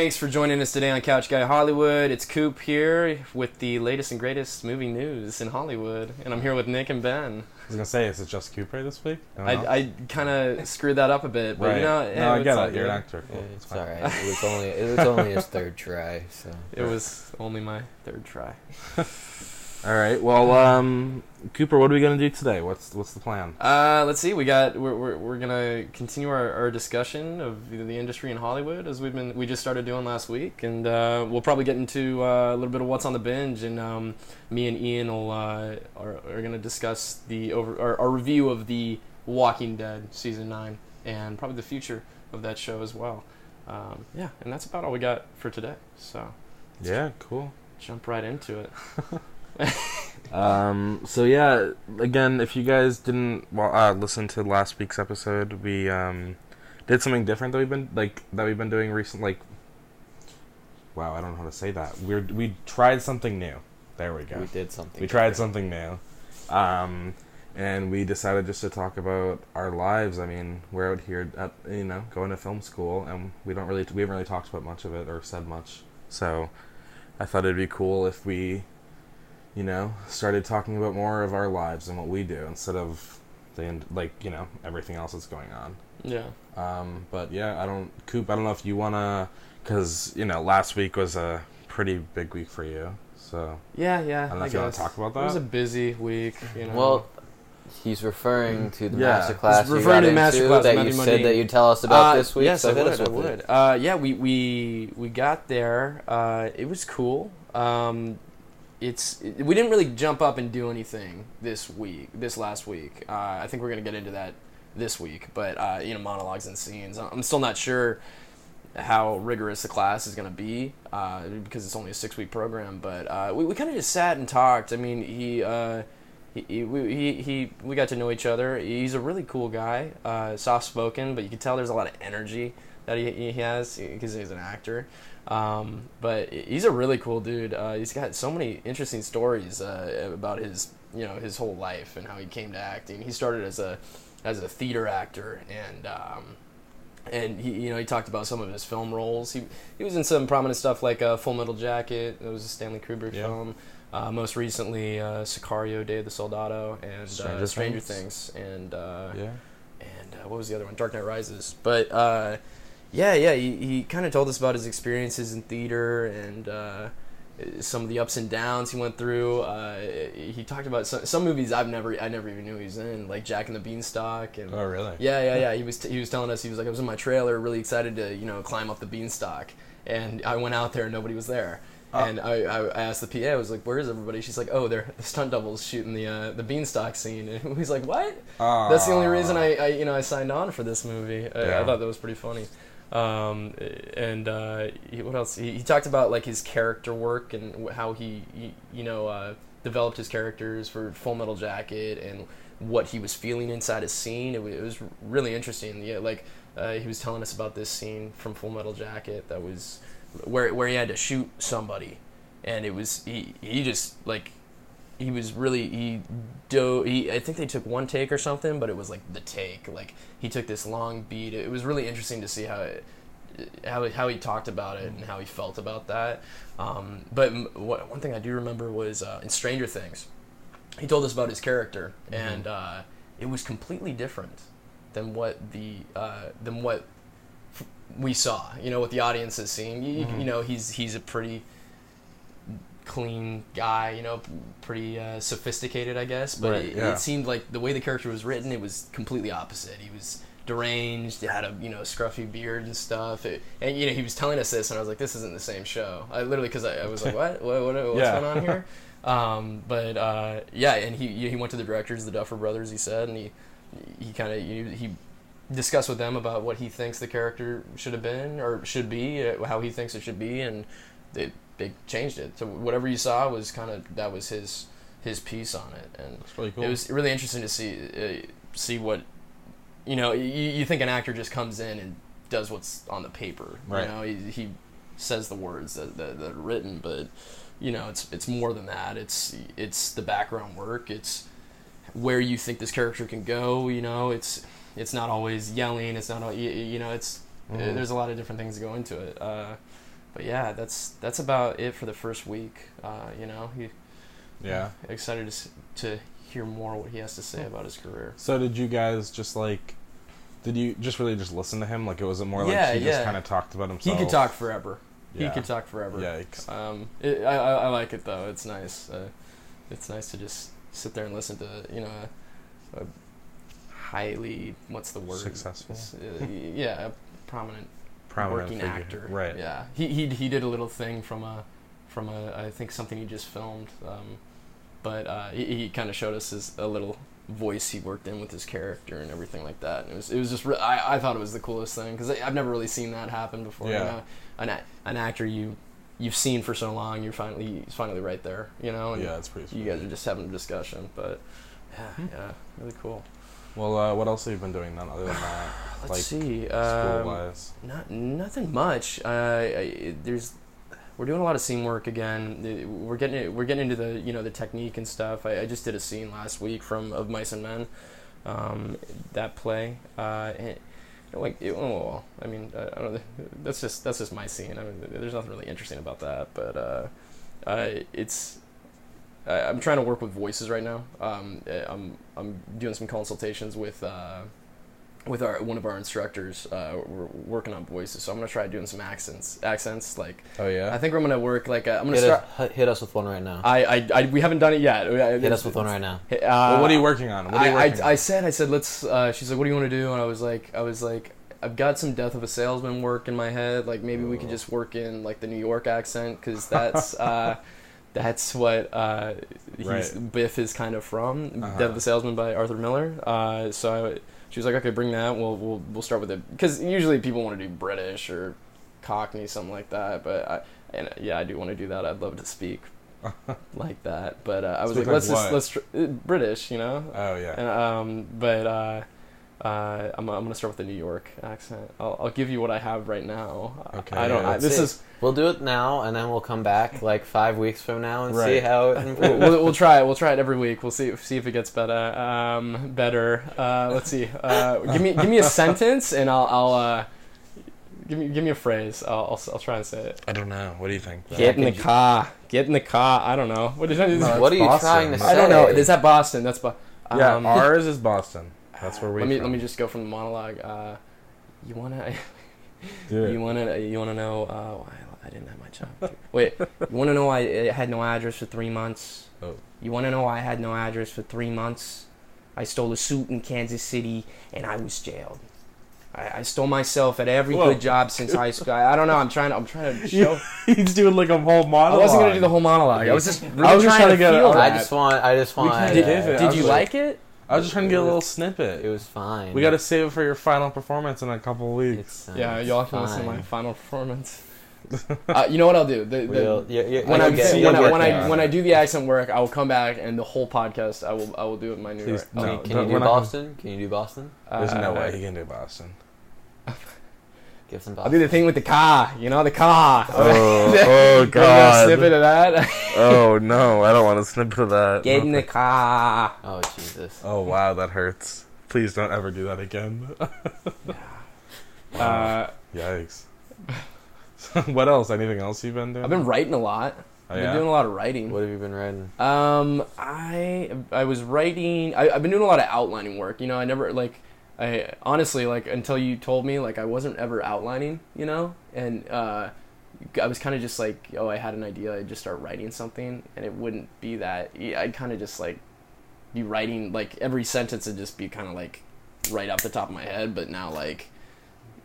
Thanks for joining us today on Couch Guy Hollywood. It's Coop here with the latest and greatest movie news in Hollywood, and I'm here with Nick and Ben. I was gonna say, is it just Cooper this week? I. I, I kind of screwed that up a bit, but right. you know, no, I get it. You're an actor. Cool. It's fine. alright. It was only it was only his third try, so It was only my third try. All right. Well, um, Cooper, what are we gonna do today? What's what's the plan? Uh, let's see. We got we're, we're, we're gonna continue our, our discussion of the, industry in Hollywood as we've been we just started doing last week, and uh, we'll probably get into uh, a little bit of what's on the binge, and um, me and Ian will uh, are, are gonna discuss the over our, our review of the Walking Dead season nine and probably the future of that show as well. Um, yeah, and that's about all we got for today. So Yeah. Cool. jump right into it. Um, so yeah, again, if you guys didn't well, uh, listen to last week's episode, we um, did something different that we've been like that we've been doing recently. Like, wow, I don't know how to say that. We're we tried something new. There we go. we did something. we tried something new um, and we decided just to talk about our lives i mean we're out here at you know going to film school and we don't really we haven't really talked about much of it or said much so i thought it'd be cool if we you know started talking about more of our lives and what we do instead of the end like you know everything else that's going on Yeah. um, but yeah, I don't, Coop. I don't know if you wanna, cause you know, last week was a pretty big week for you. So Yeah, yeah. I don't know if you wanna talk about that. It was a busy week. You know. Well, he's referring to the Yeah. master class. He's you referring got to the master into class, that you Modine. said that you'd tell us about Uh, this week. Yes, so I would. I would. Uh, yeah, we, we we got there. Uh, it was cool. Um, it's we didn't really jump up and do anything this week, this last week. Uh, I think we're gonna get into that this week. But uh, you know, monologues and scenes. I'm still not sure how rigorous the class is going to be uh, because it's only a six week program. But uh, we, we kind of just sat and talked. I mean, he, uh, he, he, we, he, he, we got to know each other. He's a really cool guy, uh, soft spoken, but you can tell there's a lot of energy that he, he has because he's an actor. Um, but he's a really cool dude. Uh, he's got so many interesting stories uh, about his, you know, his whole life and how he came to acting. He started as a, as a theater actor and. Um, and he, you know, he talked about some of his film roles. He he was in some prominent stuff like uh, Full Metal Jacket. It was a Stanley Kubrick Yeah. film. Uh, most recently, uh, Sicario, Day of the Soldado, and Stranger uh, Stranger Things. Things, and uh, yeah. and uh, what was the other one? Dark Knight Rises. But uh, yeah, yeah, he, he kind of told us about his experiences in theater and uh, some of the ups and downs he went through. Uh, he talked about some, some movies I've never I never even knew he was in, like Jack and the Beanstalk and Oh really? yeah, yeah, yeah. He was he was telling us he was like I was in my trailer, really excited to you know climb up the beanstalk, and I went out there and nobody was there. Oh. And I, I, asked the PA, I was like, "Where is everybody?" She's like, "Oh, they're the stunt doubles shooting the uh, the beanstalk scene." And he's like, "What?" That's the only reason I, I you know I signed on for this movie. I, I thought that was pretty funny. Um, and uh, what else? He, he talked about like his character work and how he, he you know uh, developed his characters for Full Metal Jacket and what he was feeling inside a scene. It, it was really interesting. Yeah, like uh, he was telling us about this scene from Full Metal Jacket that was where where he had to shoot somebody, and it was he he just like he was really he do he I think they took one take or something, but it was like the take. Like he took this long beat. It was really interesting to see how it, how how he talked about it and how he felt about that. Um, but m- what, one thing I do remember was uh, in Stranger Things, he told us about his character, and uh, it was completely different than what the uh, than what f- we saw. You know, what the audience has seen. You, you know, he's he's a pretty clean guy, you know, p- pretty uh, sophisticated, I guess. But Right, it, yeah. it seemed like the way the character was written, it was completely opposite. He was deranged, had a you know scruffy beard and stuff. It, and you know, he was telling us this, and I was like, "This isn't the same show." I literally because I, I was like, "What? what, what what's Yeah. going on here?" Um, but uh, yeah, and he he went to the directors, the Duffer Brothers. He said, and he he kind of he, he discussed with them about what he thinks the character should have been or should be, uh, how he thinks it should be, and they they changed it. So whatever you saw was kind of that was his his piece on it, and really cool. it was really interesting to see uh, see what you know. You, you think an actor just comes in and does what's on the paper, Right. You know, he, he says the words that, that, that are written, but you know, it's it's more than that. It's it's the background work. It's where you think this character can go. You know, it's it's not always yelling. It's not all you, you know. It's Mhm. there's a lot of different things that go into it. Uh, but yeah, that's that's about it for the first week. Uh, you know, he, Yeah. excited to to hear more what he has to say about his career. So did you guys just like? Did you just really just listen to him? Like it was it more Yeah, like he just kind of talked about himself. He could talk forever. Yeah. He could talk forever. Yikes. Um, it, I, I I like it though. It's nice. Uh, it's nice to just sit there and listen to you know a, a highly what's the word Successful. Uh, yeah, a prominent, Prominent working figure. actor. Right. Yeah. He he he did a little thing from a from a I think something he just filmed. Um, but uh, he, he kind of showed us his a little voice he worked in with his character and everything like that. And it was it was just re- I I thought it was the coolest thing because I've never really seen that happen before. you Yeah. know? an an actor you you've seen for so long, you're finally he's finally right there. You know. And Yeah, it's pretty. You sweet. guys are just having a discussion, but yeah, Hmm. yeah, really cool. Well, uh, what else have you been doing then, other than that, Let's like see. school Um, wise? Not nothing much. Uh, I, there's we're doing a lot of scene work again. We're getting we're getting into the you know the technique and stuff. I, I just did a scene last week from of Mice and Men, um, that play. Uh, and, you know, like it, oh, well, I mean I, I don't know. That's just that's just my scene. I mean, there's nothing really interesting about that, but uh, uh, it's. I, I'm trying to work with voices right now. Um, uh, I'm I'm doing some consultations with uh, with our one of our instructors. Uh, we're working on voices, so I'm gonna try doing some accents. Accents like Oh yeah. I think we're gonna work like uh, I'm gonna Hit start. us, hit us with one right now. I, I, I we haven't done it yet. Hit us with one right now. Uh, well, what are you working on? What are you I, working I, I said I said let's. Uh, she's like, what do you want to do? And I was like, I was like, I've got some Death of a Salesman work in my head. Like maybe we could just work in like the New York accent because that's uh, that's what uh, he's, Right. Biff is kind of from. Uh-huh. Death of a Salesman by Arthur Miller. Uh, so I, she was like, okay, bring that. We'll we'll we'll start with it because usually people want to do British or Cockney something like that. But I and uh, yeah, I do want to do that. I'd love to speak like that. But uh, I was Speak like, let's like just let's tr- uh, British, you know. Oh yeah. And um, but uh, I'm I'm gonna start with the New York accent. I'll I'll give you what I have right now. Okay, I don't. yeah, I, this see. is We'll do it now, and then we'll come back like five weeks from now and see how it we'll, improves. we'll, we'll try it. We'll try it every week. We'll see see if it gets better. Um, better. Uh, let's see. Uh, give me give me a sentence, and I'll I'll uh, give me give me a phrase. I'll I'll, I'll try and say it. I don't know. What do you think? Get in the car. Get in the car. I don't know. What is? No, what are you Boston. trying to say? I don't know. Is that Boston? That's Bo- Yeah, um, ours is Boston. That's where we. let me from. let me just go from the monologue. Uh, you wanna do it. you wanna you wanna know? Uh, I, I didn't have my job. Wait, you wanna know I, I had no address for three months? Oh. You wanna know I had no address for three months? I stole a suit in Kansas City and I was jailed. I, I stole myself at every Whoa. good job since high school. I, I don't know. I'm trying. To, I'm trying to show. He's doing like a whole monologue. I wasn't gonna do the whole monologue. I was just really I was just trying, trying to get it feel. I just want. I just want. can't Did, give did you like- like it? I was just trying to get a little snippet. It was fine. we got to save it for your final performance in a couple of weeks. It's, uh, Yeah, y'all can listen to my final performance. uh, you know what I'll do? The, the, We'll, yeah, yeah, when, I I, get- see when, I, when. I, when I do the accent work, I will come back and the whole podcast I will I will do it in my new. Please, no. Can, can you do Boston? Can you do Boston? There's no uh, way he can do Boston. Give some I'll do the thing with the car. You know the car. Oh, You oh got a snippet of that. oh no, I don't want to snip to that. Get in the car. Oh Jesus. Oh wow, that hurts. Please don't ever do that again. Uh, Yikes. what else? Anything else you've been doing? I've been writing a lot. Oh, I've been yeah? doing a lot of writing. What have you been writing? Um, I I was writing. I, I've been doing a lot of outlining work. You know, I never like. I honestly like until you told me like I wasn't ever outlining. You know, and uh, I was kind of just like, oh, I had an idea. I'd just start writing something, and it wouldn't be that. I'd kind of just like be writing like every sentence would just be kind of like right off the top of my head. But now like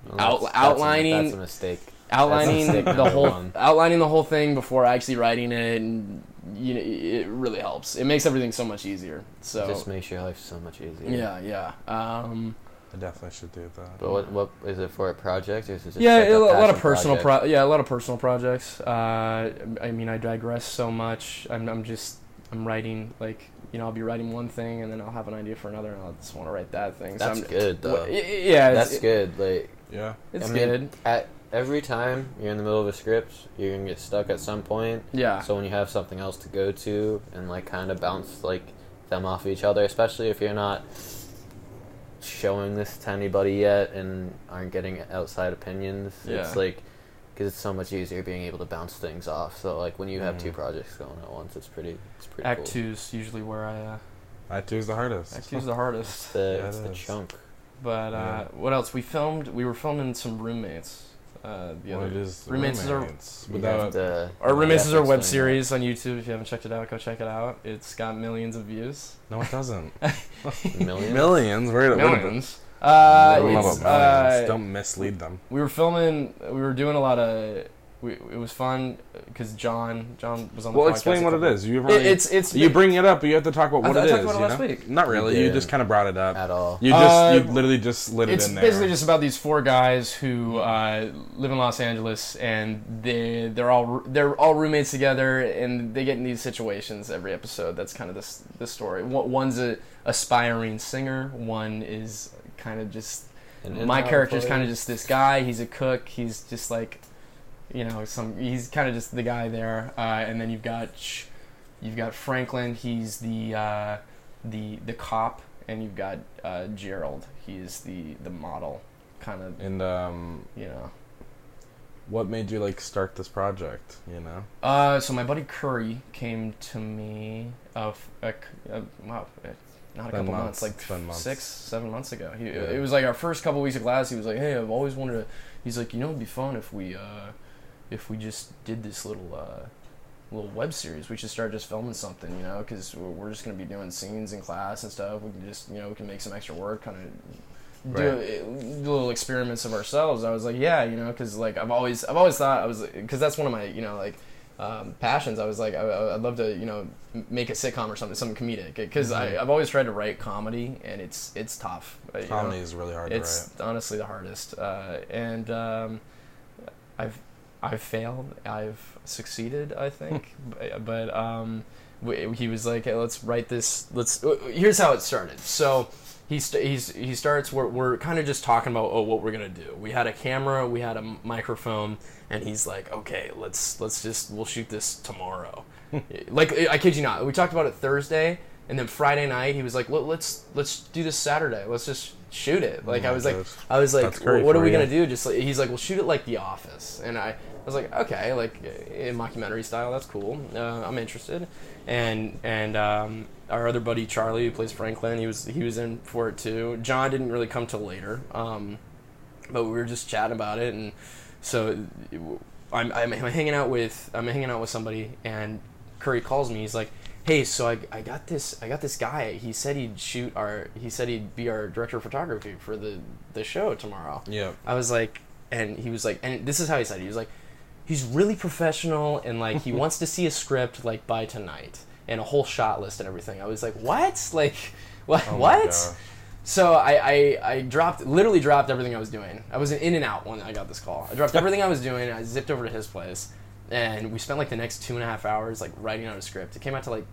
Well, Out- that's- that's a- outlining- That's a mistake. outlining mistake the whole one. outlining the whole thing before actually writing it and you know it really helps it makes everything so much easier so It just makes your life so much easier. yeah yeah um I definitely should do that. But what what is it for a project or is it just yeah like a, lot of personal project? pro- yeah a lot of personal projects uh i mean i digress so much i'm, I'm just i'm writing like you know i'll be writing one thing and then i'll have an idea for another and i'll just want to write that thing That's so I'm, good though. Wh- y- y- yeah it's, That's good. Like Yeah. it's I mean, good at every time you're in the middle of a script, you're gonna get stuck at some point. yeah So when you have something else to go to and like kind of bounce like them off of each other, especially if you're not showing this to anybody yet and aren't getting outside opinions. Yeah. It's like because it's so much easier being able to bounce things off. So like when you have two Mhm. projects going at once, it's pretty. It's pretty. Act cool. two's usually where I. Uh, Act two is the hardest. Act two's the hardest. It's the, Yeah, it's it the chunk. But uh, Yeah. what else? We filmed. We were filming some roommates. Uh, the Well, other it is Roommates is our- roommates. You Without to- Our you Roommates is our web series on YouTube. If you haven't checked it out, go check it out. It's got millions of views. no, it doesn't. Millions. Millions. Where did Millions. Uh, it's, millions. uh, Don't mislead them. we were filming. We were doing a lot of. We, it was fun because John John was on the Well, podcast explain a what it couple- is. You've It, already, it's it's you bring it up, but you have to talk about I what thought it I is. talked about it you last know? week. Not really. You did. just kind of brought it up. at all. You just Uh, you literally just slid it's it in there. It's basically just about these four guys who uh, live in Los Angeles and they they're all they're all roommates together and they get in these situations every episode. That's kind of this the story. One- One's a aspiring singer. One is kind of just my in- character's kind of just this guy. He's a cook. He's just like, you know, some. He's kind of just the guy there. Uh, and then you've got, you've got Franklin. He's the uh, the the cop, and you've got uh, Gerald. He's the the model, kind of. And um, You know. what made you like start this project? You know. Uh, so my buddy Curry came to me of uh, uh, wow, uh, not a couple months, months. like months. six, seven months ago. He, Yeah. It was like our first couple weeks of class. He was like, "Hey, I've always wanted to." He's like, "You know, it'd be fun if we, uh, if we just did this little, uh, little web series. We should start just filming something, you know, because we're we're just gonna be doing scenes in class and stuff. We can just, you know, we can make some extra work, kind of." Do, do little experiments of ourselves. I was like, yeah, you know, because like I've always, I've always thought I was, because that's one of my, you know, like um, passions. I was like, I, I'd love to, you know, make a sitcom or something, something comedic. Because Mhm. I've always tried to write comedy, and it's it's tough. uh, you know. Comedy is really hard It's honestly the hardest, uh, and um, I've I've failed. I've succeeded. I think, but, but um, he was like, hey, "Let's write this. Let's." uh, Here's how it started. So he st- he's he starts. We're we're kind of just talking about oh what we're gonna do. We had a camera. We had a microphone. And he's like, okay, let's let's just we'll shoot this tomorrow. like I kid you not, we talked about it Thursday, and then Friday night he was like, let's let's do this Saturday. Let's just shoot it. Like Oh I was like. I was like, great what are we you. gonna do? Just like he's like, well, shoot it like The Office, and I, I was like, okay, like in mockumentary style, that's cool. Uh, I'm interested, and and um, our other buddy Charlie who plays Franklin, he was he was in for it too. John didn't really come till later, um, but we were just chatting about it, and so I'm, I'm hanging out with I'm hanging out with somebody, and Curry calls me. He's like, "Hey, so I, I got this I got this guy. He said he'd shoot our he said he'd be our director of photography for the the show tomorrow." Yeah. I was like, and he was like, and this is how he said it. He was like, he's really professional and like he wants to see a script like by tonight and a whole shot list and everything. I was like, what? Like, oh what? Oh what? So I, I, I dropped, literally dropped everything I was doing. I was in and out when I got this call. I dropped everything I was doing. I zipped over to his place, and we spent like the next two and a half hours like writing out a script. It came out to like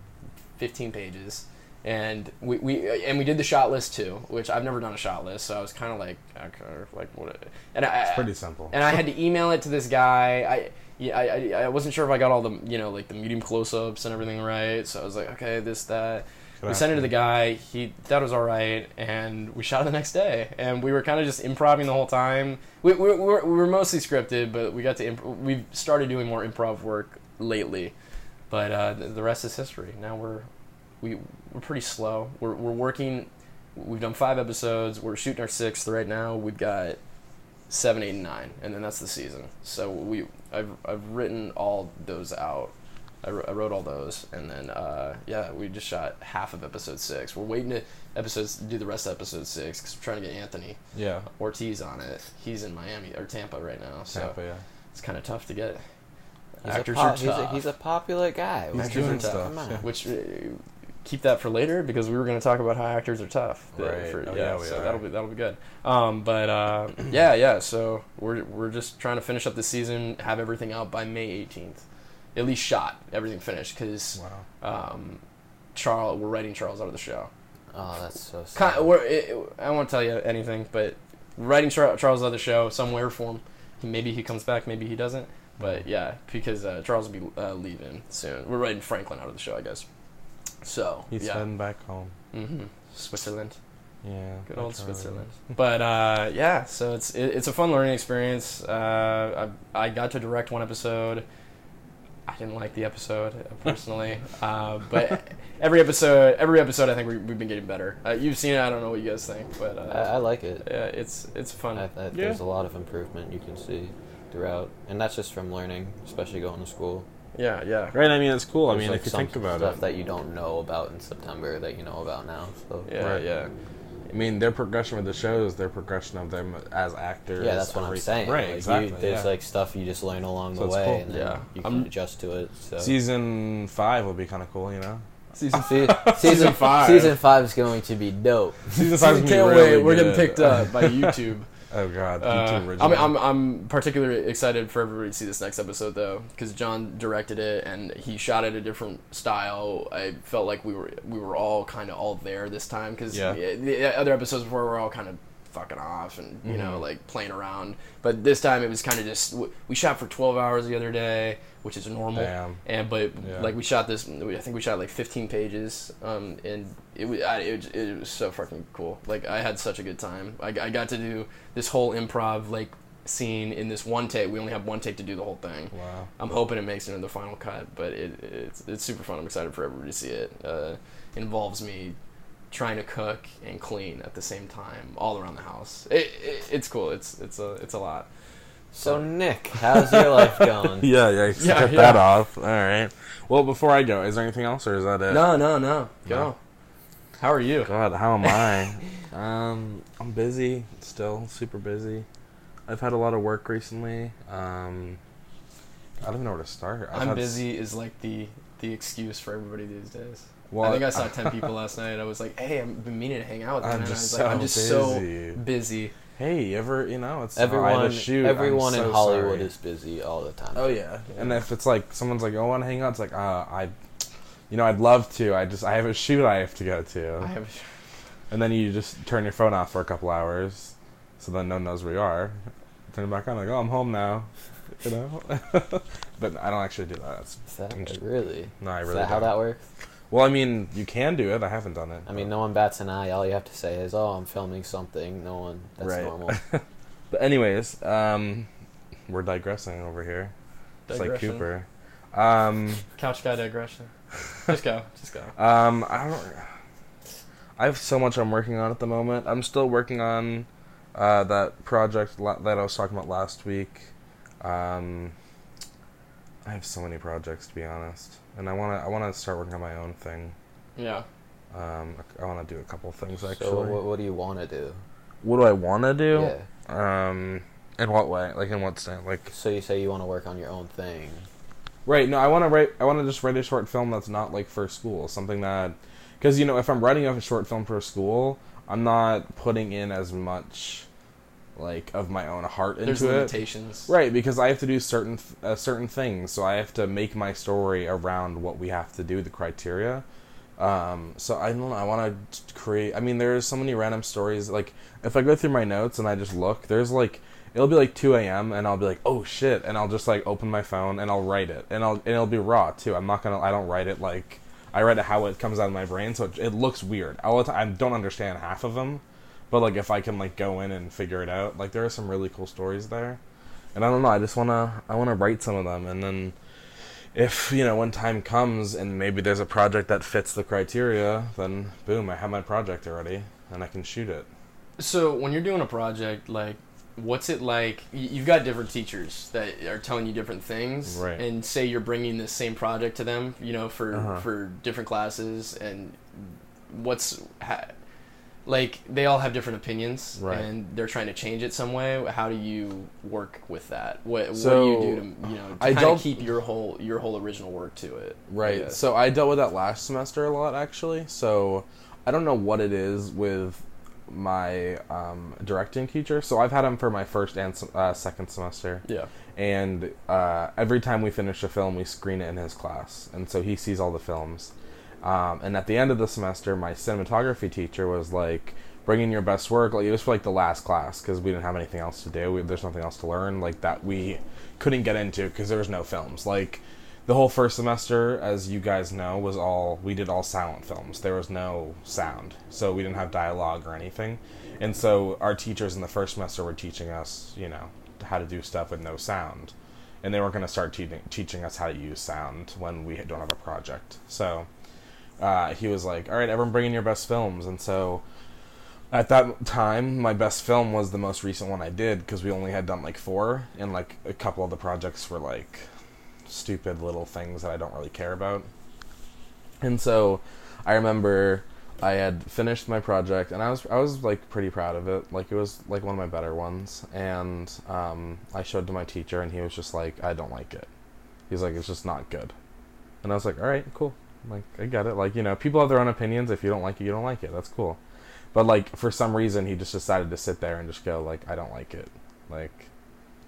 15 pages, and we, we uh, and we did the shot list too, which I've never done a shot list, so I was kind of like, okay, like what? And I, It's pretty simple. and I had to email it to this guy. I yeah, I, I, I wasn't sure if I got all the you know like the medium close-ups and everything right. So I was like, okay, this that. We sent it to the guy. He that was all right, and we shot it the next day. And we were kind of just improvising the whole time. We, we, we, were, we were mostly scripted, but we got to imp- we've started doing more improv work lately. But uh, the, the rest is history. Now we're we we're pretty slow. We're we're working. We've done five episodes. We're shooting our sixth right now. We've got seven, eight, and nine, and then that's the season. So we I've I've written all those out. I, wr- I wrote all those, and then uh, yeah, we just shot half of episode six. We're waiting to episodes do the rest of episode six because we're trying to get Anthony yeah. Ortiz on it. He's in Miami or Tampa right now, so Tampa, yeah. it's kind of tough to get. He's Actors a po- are he's a, tough. he's a popular guy. He's Actors doing are tough. stuff. Come on. yeah. Which uh, keep that for later because we were going to talk about how actors are tough. Right. for- Oh, yeah, yeah, we so are. that'll be that'll be good. Um, but uh, yeah, yeah. So we're we're just trying to finish up the season, have everything out by May eighteenth, at least shot everything finished because Wow. um, Charles we're writing Charles out of the show. Oh, that's so sad. Kind we're, it, it- I won't tell you anything, but writing Char- Charles out of the show somewhere form. He, maybe he comes back, maybe he doesn't. But yeah, because uh, Charles will be uh, leaving soon. We're writing Franklin out of the show, I guess. So He's yeah, heading back home. hmm Switzerland. Yeah. Good old to Switzerland. But uh, yeah, so it's it, it's a fun learning experience. Uh, I, I got to direct one episode. I didn't like the episode uh, personally, uh, but every episode, every episode, I think we, we've been getting better. Uh, you've seen it. I don't know what you guys think, but I, uh, I like it. yeah, it's it's fun. I, I, There's a lot of improvement you can see throughout, and that's just from learning, especially going to school. yeah, yeah. Right. I mean, it's cool. I mean, like, if you think about stuff it. that you don't know about in September that you know about now. So Yeah, Right. yeah. I mean, their progression with the show is their progression of them as actors. yeah, that's what I'm saying. Right. Like, you- exactly. there's yeah. like stuff you just learn along So the way, cool. and then Yeah. you I'm- can adjust to it. So season five will be kind of cool. You know. Season Se- season five. Season five is going to be dope. Season Season five can't really wait. We're getting picked up by YouTube. Oh god, Uh, original. I'm, I'm, I'm particularly excited for everybody to see this next episode though, because John directed it and he shot it a different style. I felt like we were we were all kind of all there this time because Yeah. the other episodes before were all kind of fucking off and you know Mhm. like playing around. But this time it was kind of just we shot for 12 hours the other day, which is normal. Damn. And but Yeah. like we shot this, I think we shot like 15 pages, um, and it was I, it, was- it was so fucking cool. Like I had such a good time. I, I got to do this whole improv like scene in this one take. We only have one take to do the whole thing. Wow. I'm hoping it makes it in the final cut, but it, it's it's super fun. I'm excited for everybody to see it. Uh, it involves me trying to cook and clean at the same time, all around the house. It, it, it's cool. It's it's a it's a lot. So Nick, how's your life going? Yeah, yeah. Yeah, Yeah, cut yeah. that off. All right. Well, before I go, is there anything else, or is that it? No, no, no. Go. No. How are you? God, how am I? um, I'm busy still, super busy. I've had a lot of work recently. Um, I don't even know where to start. I've I'm had s- busy is like the the excuse for everybody these days. Well, I think I saw ten people last night. I was like, "Hey, I've been meaning to hang out with them." I'm and just I was like, "I'm so just so busy. Busy." Hey, ever you know it's Everyone, shoot. Everyone in Hollywood sorry. is busy all the time. Oh yeah. And if it's like someone's like, "Oh, I want to hang out," it's like, uh, I, you know, I'd love to. I just I have a shoot I have to go to. I have. A shoot. And then you just turn your phone off for a couple hours, so then no one knows where you are. Turn it back on, like, oh, I'm home now, you know. but I don't actually do that. Is that really? no, I Is really. that how don't. how that works? Well, I mean, you can do it. I haven't done it. I mean, no one bats an eye. All you have to say is, "Oh, I'm filming something." No one. That's Right. normal. But anyways, um, we're digressing over here. Just like Cooper. Um, Couch guy digression. Just go. Just go. um, I don't. I have so much I'm working on at the moment. I'm still working on uh, that project la- that I was talking about last week. Um, I have so many projects to be honest, and I wanna I wanna start working on my own thing. Yeah. Um, I want to do a couple things actually. so, what, what do you want to do? what do I want to do? Yeah. Um, in what way? Like in what sense? Like So you say you want to work on your own thing. Right. No, I want to write. I want to just write a short film that's not like for school. Something that, because you know, if I'm writing a short film for school, I'm not putting in as much, like, of my own heart There's into it. Right, because I have to do certain th- uh, certain things, so I have to make my story around what we have to do, the criteria. Um, so I don't know. I want to create. I mean, there's so many random stories. Like, if I go through my notes and I just look, there's like it'll be like 2 a.m. and I'll be like, oh shit, and I'll just like open my phone and I'll write it, and I'll and it'll be raw too. I'm not gonna. I don't write it like I write it how it comes out of my brain, so it, it looks weird. All the time, I don't understand half of them, but like if I can like go in and figure it out, like there are some really cool stories there, and I don't know. I just wanna I wanna write some of them, and then if you know when time comes and maybe there's a project that fits the criteria, then boom, I have my project already and I can shoot it. So when you're doing a project, like, what's it like? You've got different teachers that are telling you different things, Right. And say you're bringing the same project to them, you know, for Uh-huh. for different classes, and what's ha- like they all have different opinions, Right. and they're trying to change it some way. How do you work with that? What what do you do to you know to I kind don't- of keep your whole your whole original work to it? Right. guess? So I dealt with that last semester a lot actually. So I don't know what it is with my um, directing teacher. So I've had him for my first and uh, second semester. yeah. and uh, every time we finish a film, we screen it in his class, and so he sees all the films. Um, and at the end of the semester, my cinematography teacher was like, "Bring in your best work." Like it was for like the last class because we didn't have anything else to do. We, there's nothing else to learn like that we couldn't get into because there was no films. Like the whole first semester, as you guys know, was all we did all silent films. There was no sound, so we didn't have dialogue or anything. And so our teachers in the first semester were teaching us, you know, how to do stuff with no sound, and they weren't going to start teaching teaching us how to use sound when we don't have a project. So uh, he was like, "All right, everyone, bring in your best films." And so at that time, my best film was the most recent one I did because we only had done like four, and like a couple of the projects were like stupid little things that I don't really care about. And so I remember I had finished my project, and I was I was like pretty proud of it. Like it was like one of my better ones, and um, I showed to my teacher, and he was just like, "I don't like it." He's like, "It's just not good," and I was like, "All right, cool." Like I get it. Like you know, people have their own opinions. If you don't like it, you don't like it. That's cool. But like for some reason, he just decided to sit there and just go like, "I don't like it," like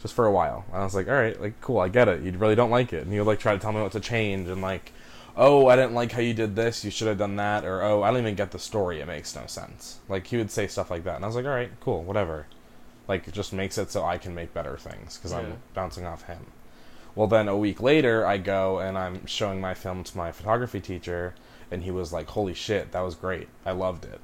just for a while. And I was like, "All right, like cool, I get it. You really don't like it," and he would like try to tell me what to change and like oh, I didn't like how you did this, you should have done that, or oh, I don't even get the story, it makes no sense. Like, he would say stuff like that, and I was like, alright, cool, whatever. Like, it just makes it so I can make better things, because Yeah. I'm bouncing off him. Well, then a week later, I go and I'm showing my film to my photography teacher, and he was like, holy shit, that was great. I loved it.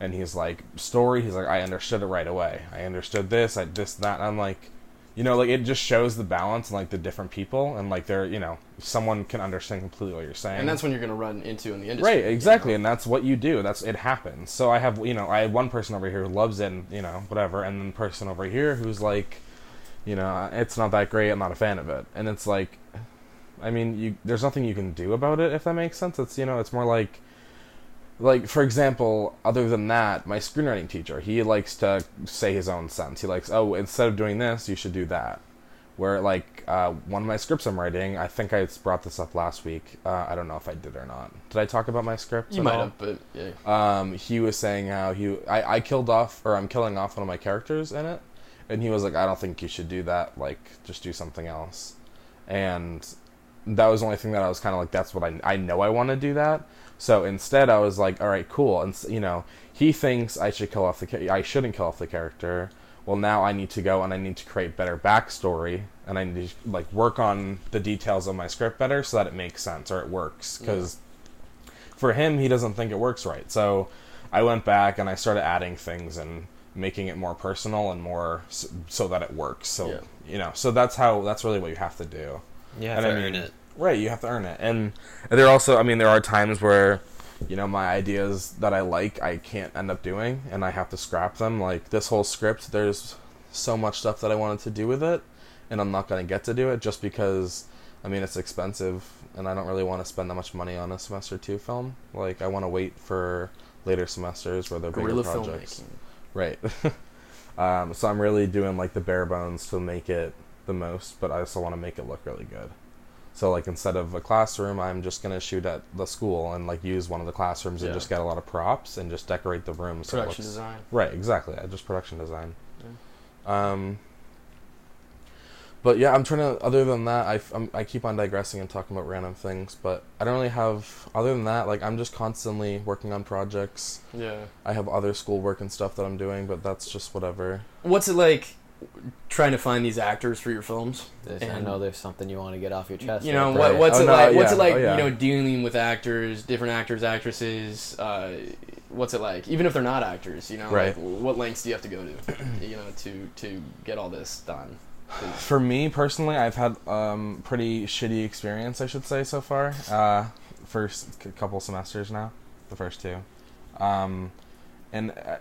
And he's like, story, he's like, I understood it right away. I understood this, I this, that, and I'm like, you know, like it just shows the balance and like the different people and like they're, you know, someone can understand completely what you're saying. And that's when you're going to run into in the industry. right, exactly, and that's what you do. That's it happens. So I have, you know, I have one person over here who loves it, and you know, whatever, and then person over here who's like, you know, it's not that great. I'm not a fan of it, and it's like, I mean, you there's nothing you can do about it if that makes sense. It's you know, it's more like like for example other than that my screenwriting teacher he likes to say his own sense he likes oh instead of doing this you should do that where like uh, one of my scripts i'm writing i think i brought this up last week uh, i don't know if i did or not did i talk about my script You might all? have, but yeah. um, he was saying how he I, I killed off or I'm killing off one of my characters in it, and he was like, I don't think you should do that. Like, just do something else. And that was the only thing that I was kind of like, that's what I I know I want to do that. So instead, I was like, all right, cool. And you know, he thinks I should kill off the I shouldn't kill off the character. Well, now I need to go and I need to create better backstory, and I need to like work on the details of my script better so that it makes sense or it works. Because for him, he doesn't think it works right. So I went back and I started adding things and making it more personal and more s- so that it works. So Yeah. you know, so that's how that's really what you have to do. You have And to I mean- earn it. Right, you have to earn it. And there also, I mean, there are times where, you know, my ideas that I like, I can't end up doing, and I have to scrap them. Like this whole script, there's so much stuff that I wanted to do with it, and I'm not going to get to do it just because, I mean, it's expensive, and I don't really want to spend that much money on a semester two film. Like, I want to wait for later semesters where they're bigger projects. filmmaking. Right. um, so I'm really doing like the bare bones to make it the most, but I also want to make it look really good. So like instead of a classroom, I'm just gonna shoot at the school and like use one of the classrooms and just get a lot of props and just decorate the room. so it Production looks- design. Right. Exactly. I just production design. Um. But yeah, I'm trying to. Other than that, I, I'm, I keep on digressing and talking about random things, but I don't really have. Other than that, like I'm just constantly working on projects. Yeah. I have other schoolwork and stuff that I'm doing, but that's just whatever. What's it like trying to find these actors for your films? There's, I know there's something you want to get off your chest. You know there, what? What's Oh, it no, like? What's it like? Oh, yeah. You know, dealing with actors, different actors, actresses. Uh, what's it like? Even if they're not actors, you know, Right. like, what lengths do you have to go to, you know, to to get all this done? For me personally, I've had um pretty shitty experience, I should say, so far. Uh, first couple semesters now, the first two, um, and uh,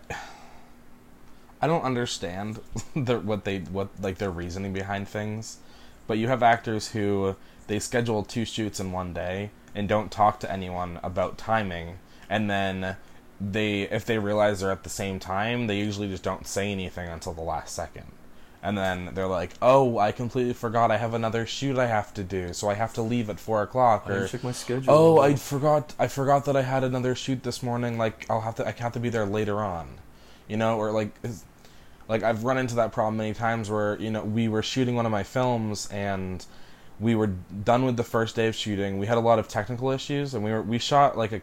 I don't understand the, what they what like their reasoning behind things. But you have actors who they schedule two shoots in one day and don't talk to anyone about timing, and then they if they realize they're at the same time, they usually just don't say anything until the last second. And then they're like, "Oh, I completely forgot. I have another shoot I have to do, so I have to leave at four o'clock." Or, my schedule. "Oh, I forgot. I forgot that I had another shoot this morning. Like, I'll have to. I have to be there later on." You know, or like, like I've run into that problem many times where you know we were shooting one of my films and we were done with the first day of shooting. We had a lot of technical issues, and we were we shot like a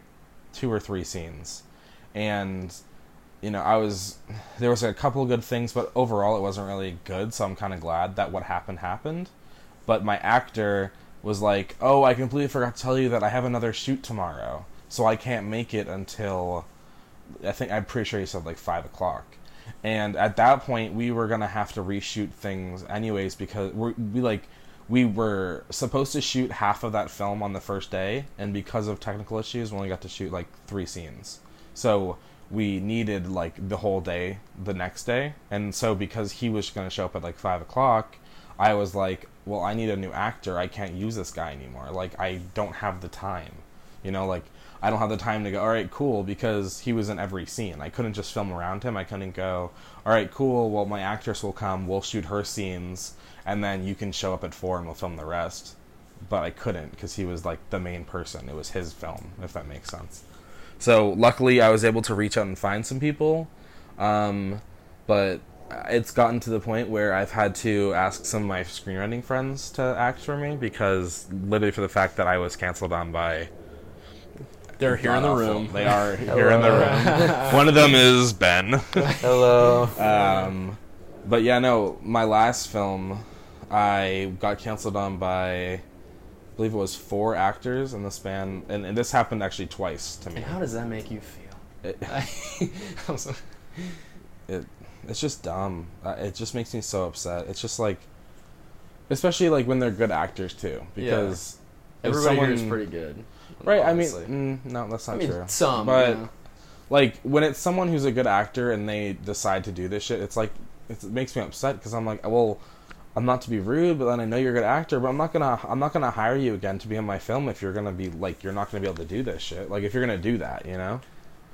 two or three scenes, and you know I was there was a couple of good things, but overall it wasn't really good. So I'm kind of glad that what happened happened. But my actor was like, "Oh, I completely forgot to tell you that I have another shoot tomorrow, so I can't make it until I think I'm pretty sure he said like five o'clock." And at that point, we were gonna have to reshoot things anyways because we we like we were supposed to shoot half of that film on the first day, and because of technical issues, we only got to shoot like three scenes. So we needed like the whole day the next day, and so because he was going to show up at like five o'clock, I was like, well, I need a new actor. I can't use this guy anymore. Like I don't have the time, you know, like. I don't have the time to go, all right, cool, because he was in every scene. I couldn't just film around him. I couldn't go, all right, cool, well, my actress will come, we'll shoot her scenes, and then you can show up at four and we'll film the rest. But I couldn't because he was like the main person. It was his film, if that makes sense. So luckily, I was able to reach out and find some people, um, but it's gotten to the point where I've had to ask some of my screenwriting friends to act for me because literally for the fact that I was canceled on by They're here in the God-awful. room. They are here in the room. One of them is Ben. Hello. Um, but yeah, no, my last film, I got canceled on by, I believe it was four actors in the span, and, and this happened actually twice to me. And how does that make you feel? It, so- it, it's just dumb. Uh, It just makes me so upset. It's just like, especially like when they're good actors too, because if Everybody here is someone- pretty good. Right, honestly. I mean, mm, no, that's not I mean, true. some, but you know. like when it's someone who's a good actor and they decide to do this shit, it's like it's, it makes me upset because I'm like, well, I'm not to be rude, but then I know you're a good actor, but I'm not gonna I'm not gonna hire you again to be in my film if you're gonna be like you're not gonna be able to do this shit. Like if you're gonna do that, you know,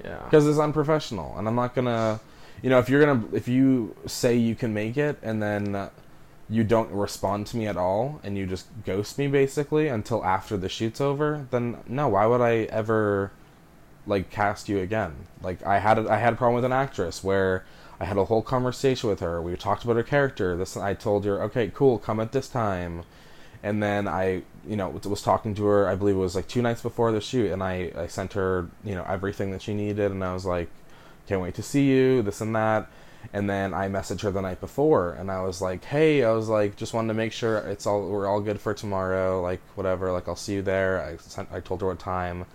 yeah. because it's unprofessional, and I'm not gonna, you know, if you're gonna if you say you can make it and then. You don't respond to me at all and you just ghost me basically until after the shoot's over then no why would i ever like cast you again like i had a, i had a problem with an actress where i had a whole conversation with her. We talked about her character. This i told her okay cool come at this time. And then i you know was talking to her i believe it was like two nights before the shoot and i i sent her you know everything that she needed and i was like can't wait to see you this and that. And then I messaged her the night before, and I was like, "Hey, I was like, just wanted to make sure it's all we're all good for tomorrow, like whatever, like I'll see you there." I sent, I told her what time,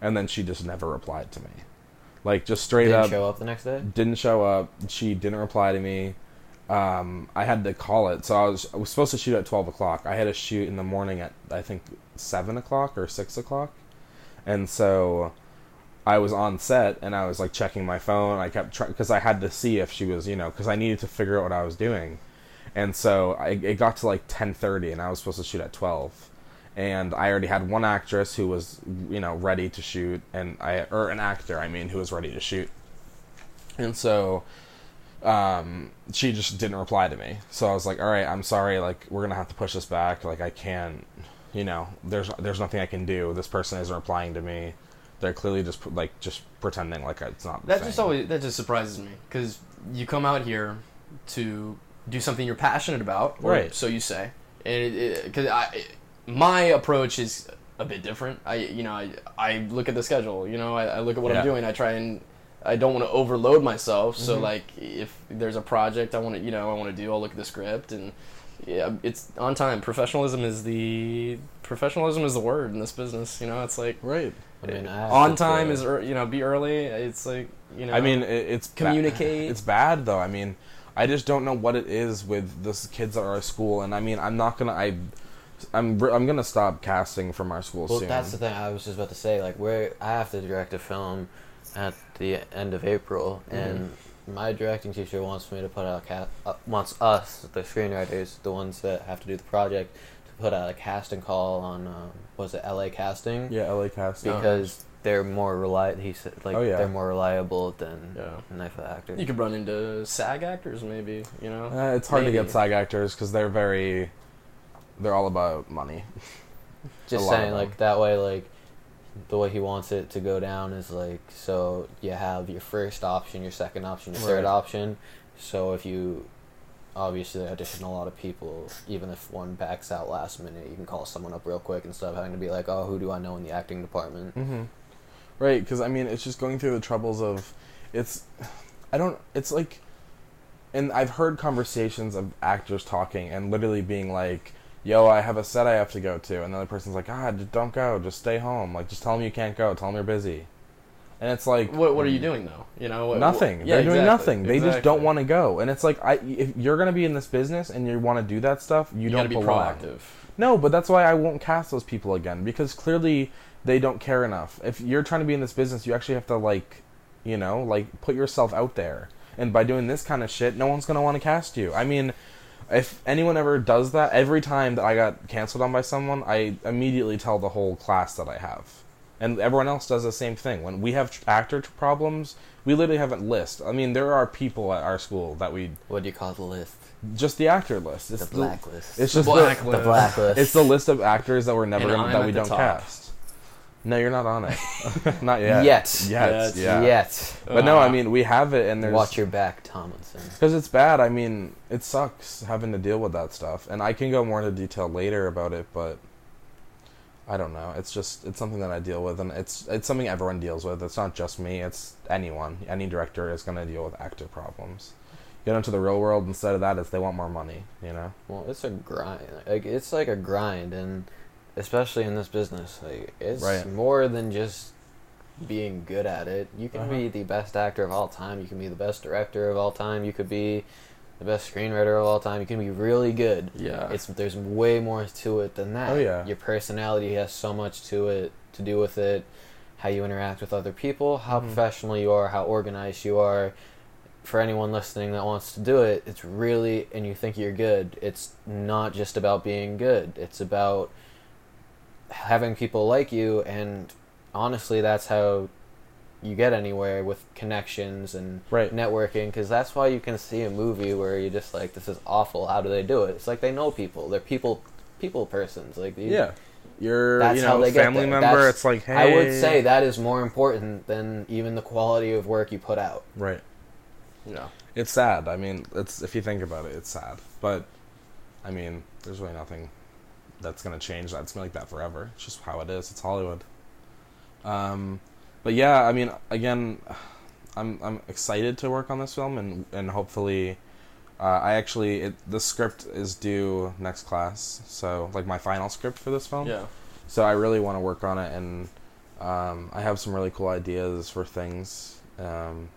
and then she just never replied to me, like just straight Didn't up show up the next day. didn't show up. She didn't reply to me. Um, I had to call it, so I was I was supposed to shoot at twelve o'clock. I had to shoot in the morning at I think seven o'clock or six o'clock, and so I was on set and I was like checking my phone. I kept trying because I had to see if she was, you know, because I needed to figure out what I was doing. And so I, it got to like ten thirty, and I was supposed to shoot at twelve. And I already had one actress who was, you know, ready to shoot, and I or an actor, I mean, who was ready to shoot. And so, um, she just didn't reply to me. So I was like, all right, I'm sorry. Like we're gonna have to push this back. Like I can't, you know, there's there's nothing I can do. This person isn't replying to me they're clearly just like just pretending like it's not. That just always that just surprises me because you come out here to do something you're passionate about, or Right. So you say, and because I, it- my approach is a bit different. I you know I, I look at the schedule. You know I, I look at what Yeah. I'm doing. I try and I don't want to overload myself. So Mhm. like if there's a project I want to you know I want to do, I'll look at the script and. Yeah, it's on time. Professionalism is the professionalism is the word in this business. You know, it's like right. I mean, I on time is ear- you know be early. It's like you know. I mean, it, it's ba- Communicate. it's bad though. I mean, I just don't know what it is with this kids that are at our school, and I mean, I'm not gonna. I, I'm r- I'm gonna stop casting from our school Well, soon. that's the thing I was just about to say. Like, where I have to direct a film at the end of April, and my directing teacher wants me to put out ca- uh, wants us, the screenwriters, the ones that have to do the project, to put out a casting call on um, was it L.A. casting yeah, LA casting. because they're more reli- He said like Oh, yeah. they're more reliable than Yeah. knife actors. You could run into SAG actors, maybe. You know, Uh, it's hard Maybe. to get SAG actors because they're very, they're all about money. just a lot of saying like that way like the way he wants it to go down is like so you have your first option your second option your third option so if you obviously audition a lot of people even if one backs out last minute you can call someone up real quick instead of having to be like oh who do i know in the acting department Mm-hmm. Right, because I mean, it's just going through the troubles of, it's, I don't, it's like, and I've heard conversations of actors talking and literally being like, yo, I have a set I have to go to, and the other person's like, ah, just don't go, just stay home. Like, just tell them you can't go, tell them you're busy. And it's like, What What are you doing though? You know, what, nothing. what- They're doing exactly, nothing. They just don't want to go. And it's like, I, if you're gonna be in this business and you want to do that stuff, you, You, don't gotta be belong. proactive. No, but that's why I won't cast those people again because clearly they don't care enough. If you're trying to be in this business, you actually have to like, you know, like put yourself out there. And by doing this kind of shit, no one's gonna want to cast you. I mean, if anyone ever does that, every time that I got canceled on by someone, I immediately tell the whole class that I have. And everyone else does the same thing. When we have tr- actor tr- problems, we literally have a list. I mean, there are people at our school that we What do you call the list? just the actor list. It's The blacklist. It's just the, blacklist. the blacklist. it's the list of actors that we're never gonna, that we don't top. cast. No, you're not on it. not yet. Yet. Yet. Yet. Yeah. Yet. But no, I Uh, mean we have it, and there's Watch your back, Tomlinson. because it's bad. I mean, it sucks having to deal with that stuff, and I can go more into detail later about it, but I don't know. It's just it's something that I deal with, and it's it's something everyone deals with. It's not just me. It's anyone. Any director is going to deal with actor problems. Get into the real world. Instead of that, is they want more money. You know. Well, it's a grind. Like it's like a grind, and especially in this business, like it's Right. more than just being good at it. You can Uh-huh. be the best actor of all time. You can be the best director of all time. You could be the best screenwriter of all time. You can be really good. Yeah. It's there's way more to it than that. Oh, yeah. Your personality has so much to it to do with it. How you interact with other people, how Mhm. professional you are, how organized you are. For anyone listening that wants to do it, it's really and you think you're good. It's not just about being good. It's about having people like you and honestly that's how you get anywhere with connections and Right. networking because that's why you can see a movie where you're just like this is awful how do they do it it's like they know people they're people people persons like you, Yeah. You're That's you how they get family there. member. That's- it's like hey. i would say that is more important than even the quality of work you put out right. yeah. It's sad. I mean, it's if you think about it, it's sad. But I mean, there's really nothing that's gonna change that. It's been like that forever. It's just how it is. It's Hollywood. Um, but yeah, I mean, again, I'm I'm excited to work on this film, and and hopefully, uh, I actually it, the script is due next class. So like my final script for this film. Yeah. So I really want to work on it, and um, I have some really cool ideas for things. Um,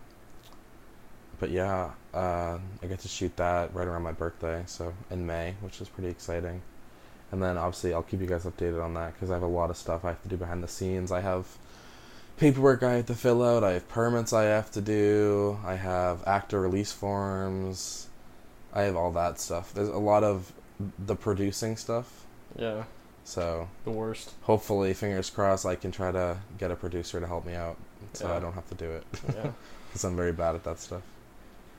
but yeah, uh, I get to shoot that right around my birthday, so in May, which is pretty exciting. And then obviously I'll keep you guys updated on that because I have a lot of stuff I have to do behind the scenes. I have paperwork I have to fill out. I have permits I have to do. I have actor release forms. I have all that stuff. There's a lot of the producing stuff. Yeah. So The worst. hopefully, fingers crossed, I can try to get a producer to help me out, so Yeah. I don't have to do it Yeah. because I'm very bad at that stuff.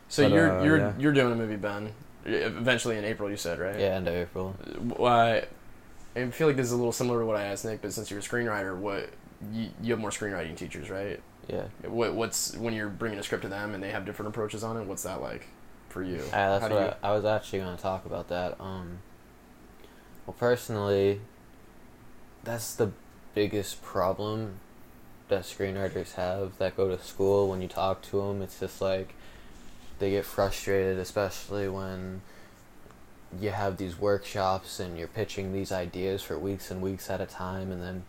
So But, you're uh, you're yeah. you're doing a movie, Ben. Eventually in April, you said, right? yeah end of april Why? I feel like this is a little similar to what I asked Nick, but since you're a screenwriter, what you, you have more screenwriting teachers, right? yeah What what's when you're bringing a script to them and they have different approaches on it? What's that like for you? Uh, that's How what I, I was actually going to talk about that. Um, well, personally, that's the biggest problem that screenwriters have that go to school. When you talk to them, it's just like they get frustrated, especially when you have these workshops and you're pitching these ideas for weeks and weeks at a time, and then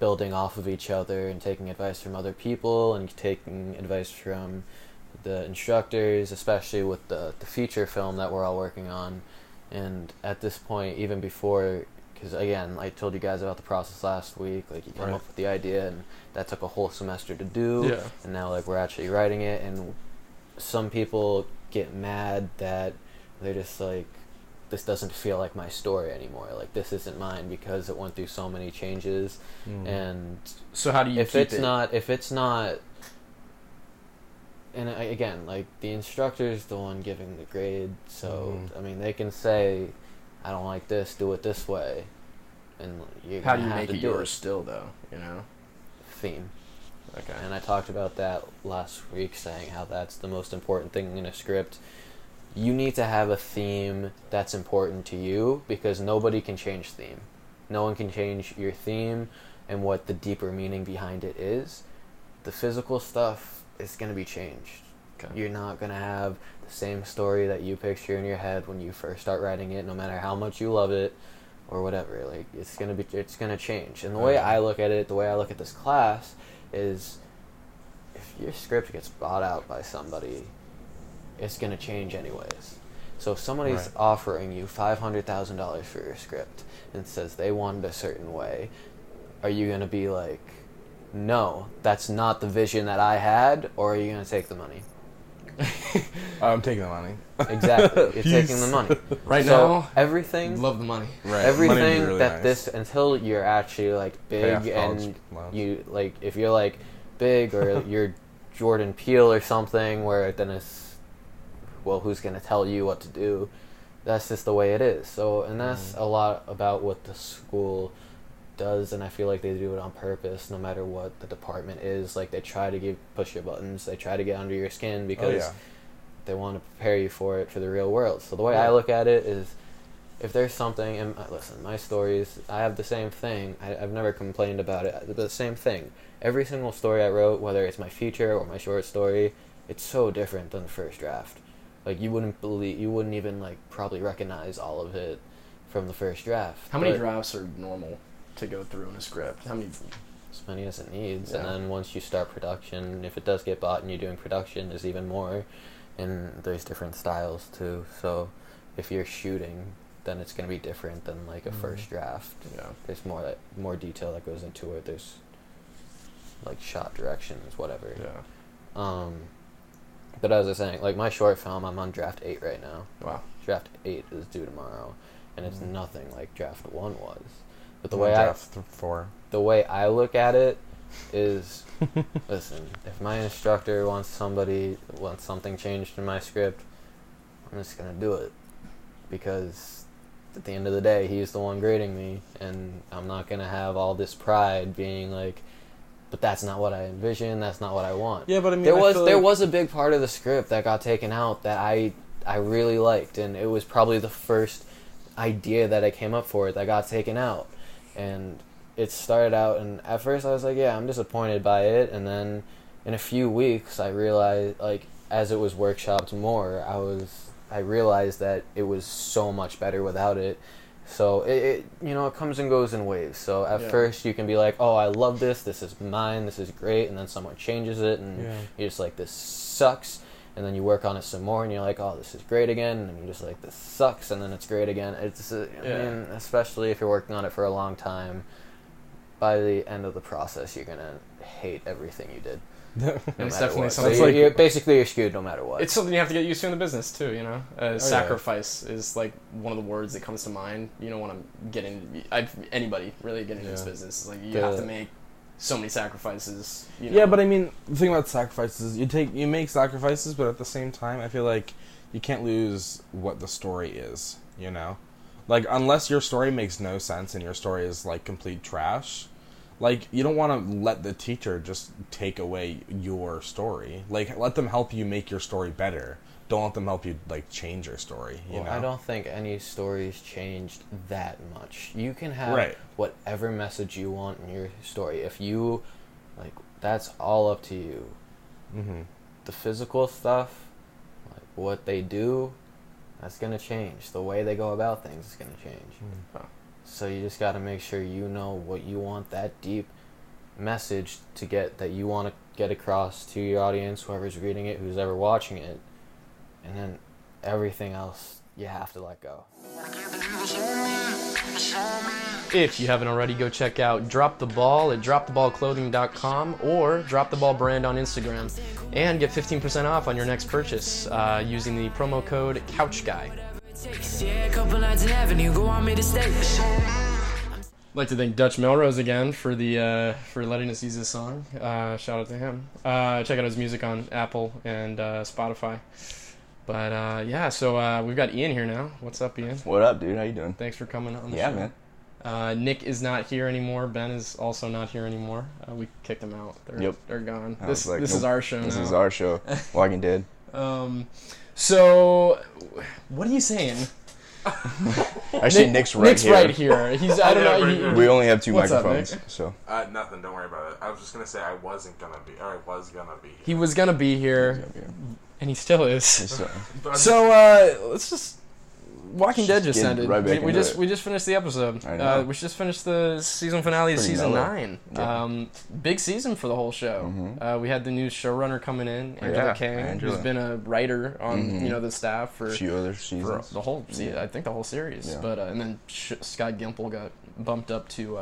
building off of each other and taking advice from other people and taking advice from the instructors, especially with the, the feature film that we're all working on. And at this point, even before, because again, I told you guys about the process last week, like you came Right. up with the idea, and that took a whole semester to do. Yeah. And now, like, we're actually writing it, and some people get mad that they're just like, this doesn't feel like my story anymore. Like, this isn't mine because it went through so many changes. Mm. And So how do you if it's it? not if it's not and again like the instructor's the one giving the grade so Mhm. i mean they can say i don't like this do it this way and you're how do you have make it do yours still though? You know. theme Okay. and i talked about that last week saying how that's the most important thing in a script you need to have a theme that's important to you because nobody can change theme no one can change your theme and what the deeper meaning behind it is the physical stuff is going to be changed Okay. You're not gonna have the same story that you picture in your head when you first start writing it, no matter how much you love it or whatever. Like it's gonna be, it's gonna change. And the way I look at it, the way I look at this class, is if your script gets bought out by somebody, it's gonna change anyways. So if somebody's Right. offering you five hundred thousand dollars for your script and says they want it a certain way, are you gonna be like, no, that's not the vision that I had, or are you gonna take the money? I'm taking the money. Exactly, you're taking the money. Right so now, everything, love the money. Right. Everything really that nice. this until you're actually like big and loans. you like if you're like big or you're Jordan Peele or something where then it's well who's gonna tell you what to do that's just the way it is so and that's Mm. a lot about what the school does and I feel like they do it on purpose no matter what the department is like they try to give push your buttons they try to get under your skin because oh yeah. They want to prepare you for it for the real world. So the way I look at it is, if there's something, and listen, my stories, I have the same thing. I, I've never complained about it. The same thing. Every single story I wrote, whether it's my feature or my short story, it's so different than the first draft. Like you wouldn't believe, you wouldn't even like probably recognize all of it from the first draft. How many But drafts are normal to go through in a script? How many? As many as it needs, Yeah. and then once you start production, if it does get bought and you're doing production, there's even more, and there's different styles too. So, if you're shooting, then it's gonna be different than like a Mhm. first draft. Yeah. There's more that more detail that goes into it. There's like shot directions, whatever. Yeah. Um, but as I was saying, like my short film, I'm on draft eight right now. Wow. Draft eight is due tomorrow, and it's Mhm. nothing like draft one was. But the I'm way on I draft th- four. the way I look at it is listen, if my instructor wants somebody wants something changed in my script, I'm just gonna do it. Because at the end of the day he's the one grading me and I'm not gonna have all this pride being like but that's not what I envision, that's not what I want. Yeah, but I mean, there I was there like- was a big part of the script that got taken out that I I really liked and it was probably the first idea that I came up for it that got taken out. And it started out and at first I was like, yeah, I'm disappointed by it and then in a few weeks I realized like as it was workshopped more, I was I realized that it was so much better without it. So it, it you know, it comes and goes in waves. So at Yeah. first you can be like, "Oh, I love this. This is mine. This is great." And then someone changes it and Yeah. you're just like, "This sucks." And then you work on it some more and you're like, "Oh, this is great again." And you're just like, "This sucks." And then it's great again. It's uh, I Yeah. mean, especially if you're working on it for a long time, by the end of the process, you're going to hate everything you did. No It's definitely what. So something- you're, like- you're basically you're screwed no matter what. It's something you have to get used to in the business too. You know, uh, yeah. sacrifice is like one of the words that comes to mind. You know, when I'm getting, I anybody really getting into this business, is like you The- have to make so many sacrifices. You know? Yeah, but I mean, the thing about sacrifices, you take you make sacrifices, but at the same time, I feel like you can't lose what the story is. You know, like unless your story makes no sense and your story is like complete trash, like you don't want to let the teacher just take away your story. Like let them help you make your story better. Don't let them help you like change your story. You well, know, I don't think any story's changed that much. You can have Right. whatever message you want in your story. If you like, that's all up to you. Mm-hmm. The physical stuff, like what they do, that's gonna change. The way they go about things is gonna change. Mm. So you just got to make sure you know what you want that deep message to get that you want to get across to your audience, whoever's reading it, who's ever watching it, and then everything else you have to let go. If you haven't already, go check out Drop the Ball at droptheballclothing.com or Drop the Ball brand on Instagram, and get 15% off on your next purchase uh, using the promo code CouchGuy. Yeah, a couple nights in Avenue, go on me to stay. I'd like to thank Dutch Melrose again for the uh, for letting us use this song. Uh, shout out to him. Uh, check out his music on Apple and uh, Spotify. But uh, yeah, so uh, we've got Ian here now. What's up, Ian? What up, dude? How you doing? Thanks for coming on. The Yeah, show. man. Uh, Nick is not here anymore. Ben is also not here anymore. Uh, we kicked them out. They're, Yep. they're gone. I This like, this is our show This now. is our show, Walking Dead. Um, so what are you saying? Actually, Nick's right Nick's here. right here. He's I don't Yeah, know. right he- We only have two What's microphones, Nick? so Uh, nothing. Don't worry about it. I was just gonna say I wasn't gonna be, or I was gonna be. he was gonna be here. Yeah. and he still is. So, So uh, let's just. Walking Dead just get ended. right we, we just it. we just finished the episode. Uh, we just finished the season finale of season mellow. nine. Yeah. Um, big season for the whole show. Mhm. Uh, we had the new showrunner coming in, Angela Yeah, Kang, Angela. who's been a writer on Mhm. you know the staff for a few other for the whole Yeah. I think the whole series. But uh, and then Sh- Scott Gimple got bumped up to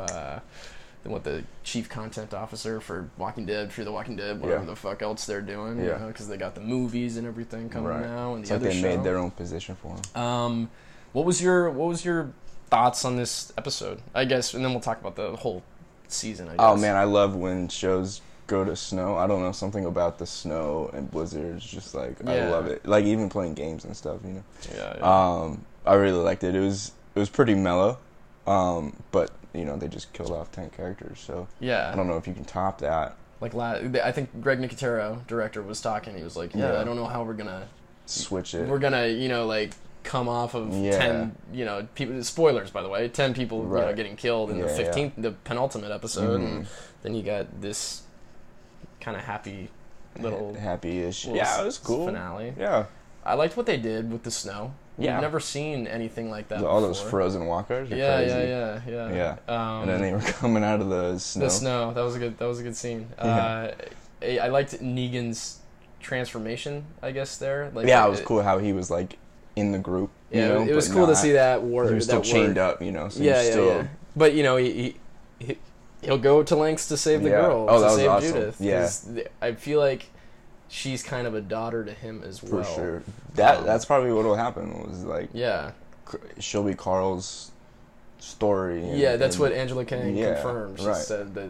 the- what the chief content officer for Walking Dead, for the Walking Dead, whatever Yeah. the fuck else they're doing. Yeah. because they got the movies and everything coming Right. now and It's the like other they show. made their own position for him. Um, what was your what was your thoughts on this episode? I guess, and then we'll talk about the whole season. I guess. Oh man, I love when shows go to snow. I don't know something about the snow and blizzards. Just like I love it. Like even playing games and stuff. You know. yeah, yeah. Um, I really liked it. It was it was pretty mellow. Um, but you know they just killed off ten characters, so yeah. I don't know if you can top that. Like la- I think Greg Nicotero, director, was talking. He was like, "Yeah, Yeah. I don't know how we're gonna Switch it. we're gonna you know like come off of Yeah. 10 you know people spoilers by the way 10 people you know getting killed in the Yeah, yeah. 15th the penultimate episode Mhm. and then you got this kind of happy little happy-ish. little Yeah, it was cool. finale Yeah, i liked what they did with the snow Yeah. we've never seen anything like that all those frozen walkers. Are yeah, crazy. yeah yeah yeah um, And then they were coming out of the snow. the snow that was a good that was a good scene Yeah. uh, I, I liked negan's transformation i guess there like yeah, it was cool how he was like in the group. You yeah know, it was cool to see that word He was still chained word. up, you know. So yeah, yeah, still, yeah. But you know, he, he he'll go to lengths to save the Yeah. girl, Oh, to that was save awesome. Judith. Yeah. I feel like she's kind of a daughter to him as well. for sure. That Um, that's probably what will happen. Was like Yeah, she'll be Carl's story. and- yeah. That's and- what Angela Kang Yeah, confirmed. She right. said that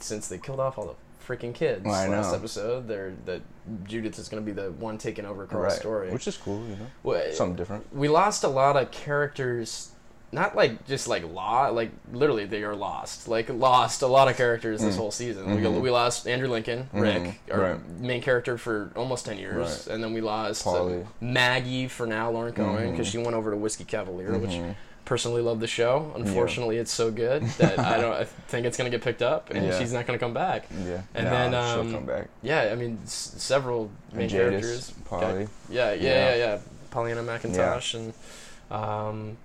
since they killed off all the freaking kids Well, last episode, they're that Judith is going to be the one taking over Carl's right, story. which is cool. You know, Well, something different. we lost a lot of characters not like just like law like literally they are lost like lost a lot of characters this Mm. whole season we, Mhm. we lost andrew lincoln Mhm. rick our Right. main character for almost 10 years Right. and then we lost uh, maggie for now Lauren Cohan because Mhm. she went over to whiskey cavalier which Mhm. personally love the show unfortunately it's so good that i don't i think it's going to get picked up and Yeah. she's not going to come back Yeah, And Nah, then, she'll um, come back. yeah i mean s- several main Jadis, characters Polly. yeah, yeah, yeah, Yeah. yeah. Pollyanna McIntosh and um,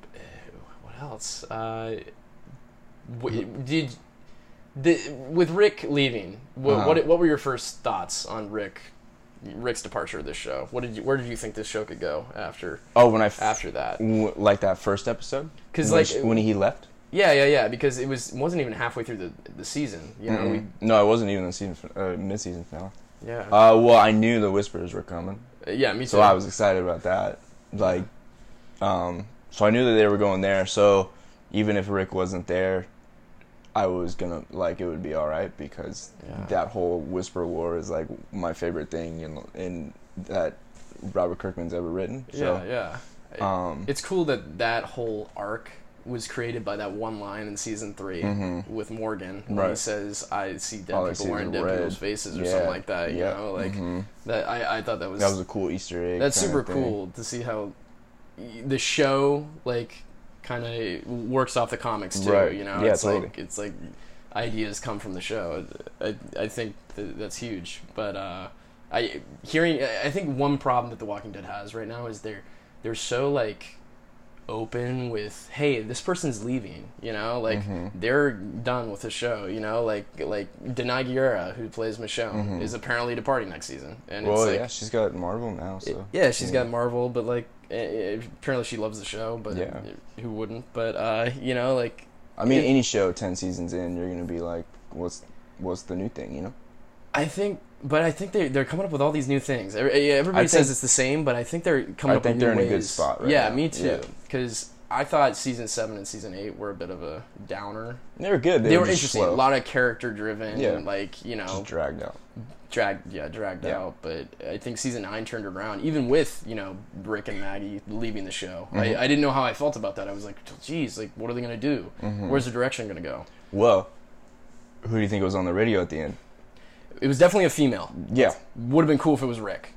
else? Uh, w- did the, with Rick leaving? What, Uh-huh. what what were your first thoughts on Rick? Rick's departure of this show. What did you? Where did you think this show could go after Oh, when I f- after that? w- like that first episode, Because like when he left. yeah yeah yeah because it was wasn't even halfway through the the season. You know Mm-mm. no, it wasn't even the season uh, mid-season finale. yeah Uh, well, I knew the whispers were coming, yeah me too. so I was excited about that. Like, um, so I knew that they were going there. So even if Rick wasn't there, I was gonna like it would be all right because Yeah. that whole whisper war is like my favorite thing in in that Robert Kirkman's ever written. So, yeah yeah. Um, It's cool that that whole arc was created by that one line in season 3 Mhm. with Morgan when he says, "I see dead I people wearing dead red." people's faces" or yeah, something like that. You yeah, know, like mhm. that. I, I thought that was that was a cool Easter egg. that's super cool to see how the show like kind of works off the comics too. Right. You know, Yeah, it's totally. like it's like ideas come from the show. I I think that that's huge. But uh, I hearing I think one problem that The Walking Dead has right now is they're they're so like open with hey this person's leaving you know like Mhm. they're done with the show you know like like Danai Gurira who plays Michonne Mhm. is apparently departing next season and Well, it's like yeah, she's got Marvel now, so yeah, she's yeah. got Marvel, but like eh, eh, apparently she loves the show, but Yeah. who wouldn't? But uh, you know, like I mean, it- any show ten seasons in, you're gonna be like, what's what's the new thing, you know? I think, but I think they they're coming up with all these new things. Everybody I says think- it's the same, but I think they're coming I up think with they're new in a good spot right yeah, now. me too. Yeah. Because I thought season seven and season eight were a bit of a downer. They were good. They, They, were, were interesting, slow. a lot of character driven, Yeah. like you know, just dragged out. Dragged yeah dragged Yeah. out but i think season 9 turned around even with you know rick and maggie leaving the show Mhm. I, I didn't know how i felt about that i was like geez like what are they going to do Mhm. where's the direction going to go Well, who do you think was on the radio at the end? it was definitely a female Yeah, would have been cool if it was rick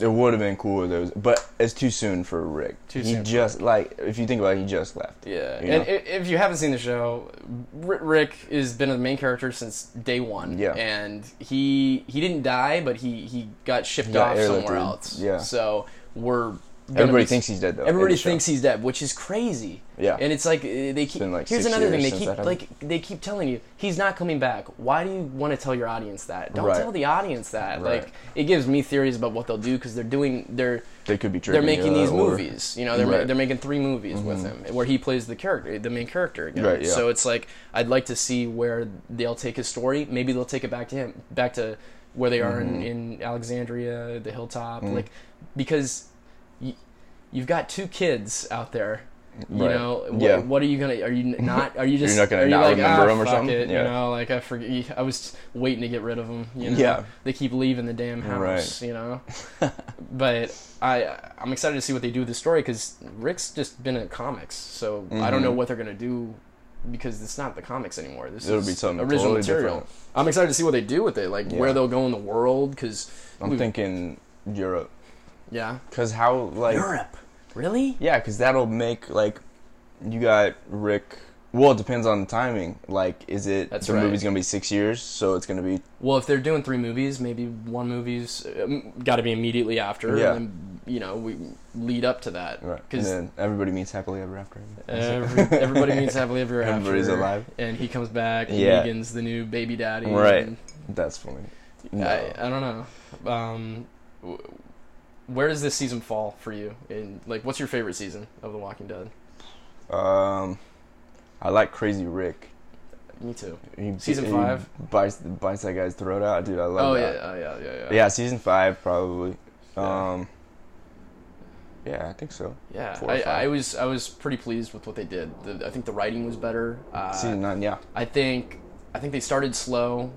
It would have been cool if there was, but it's too soon for Rick. Too he soon for just like if you think about it, he just left. Yeah, You and know? i if you haven't seen the show, Rick has been the main character since day one. Yeah. and he he didn't die, but he he got shipped He got off somewhere else. yeah. so we're Everybody be- thinks he's dead though. Everybody the show. thinks he's dead, which is crazy. Yeah. and it's like uh, they keep. like, here's another thing they keep like they keep telling you he's not coming back. Why do you want to tell your audience that? Don't Right. tell the audience that. Right. Like it gives me theories about what they'll do because they're doing they're they could be they're making you, these movies. You know, they're Right. Mm-hmm. they're making three movies with him where he plays the character, the main character again. Right, yeah. So it's like I'd like to see where they'll take his story. Maybe they'll take it back to him, back to where they are Mm-hmm. in, in Alexandria, the hilltop, like because you've got two kids out there. You Right. know, what, Yeah. what are you gonna? Are you not? Are you just? You're not gonna are you not like, remember ah, 'em or fuck something? It, You know, like I forget. I was waiting to get rid of them. You know? Yeah. They keep leaving the damn house. Right. You know, but I I'm excited to see what they do with the story because Rick's just been in comics, so I don't know Mhm. what they're gonna do because it's not the comics anymore. This It'll is be something original totally material. different. I'm excited to see what they do with it, like Yeah. where they'll go in the world. Because I'm thinking Europe, yeah, cause how like Europe, really? yeah, cause that'll make like you got Rick. Well, it depends on the timing. Like, is it That's the right. movie's gonna be six years, so it's gonna be Well, if they're doing three movies, maybe one movie's got to be immediately after, Yeah. and then you know we lead up to that right, and because then everybody meets happily ever after. every, everybody meets happily ever after. Everybody's alive. and he comes back. And Yeah. Negan's the new baby daddy. Right. and That's funny. No. I, I don't know. Um, w- where does this season fall for you? And like, what's your favorite season of The Walking Dead? Um, I like Crazy Rick. Me too. He, Season he five? bites bites that guy's throat out, dude. I love Oh yeah, that. oh yeah, yeah, yeah. Yeah, season five probably. Yeah. Um, yeah, I think so. Yeah, I. I was I was pretty pleased with what they did. The, I think the writing was better. Uh, season nine, yeah. I think I think they started slow.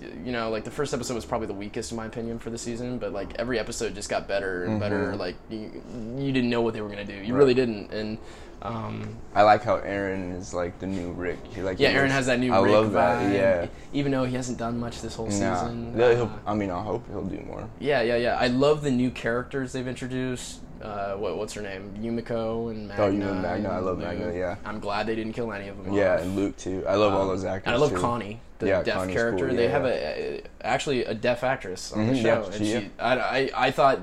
They, you know, like the first episode was probably the weakest in my opinion for the season, but like every episode just got better and better. Mhm. Like you, you didn't know what they were gonna do. You Right. really didn't. And um, I like how Aaron is like the new Rick. He like yeah, Aaron looks- has that new I Rick love that. vibe, Yeah. Even though he hasn't done much this whole Nah. season. Yeah, uh, I mean, I hope he'll do more. yeah, yeah, yeah. I love the new characters they've introduced. Uh, what, what's her name? Yumiko and Magna. Oh, you know Magna. I love and Magna. Yeah. I'm glad they didn't kill any of them. Yeah, off. and Luke too. I love all Um, those actors. And I love too. Connie, the Yeah, deaf Connie's character. cool, They yeah, have a, a actually a deaf actress on the Mhm, show, yeah, and she- she. I, I I thought.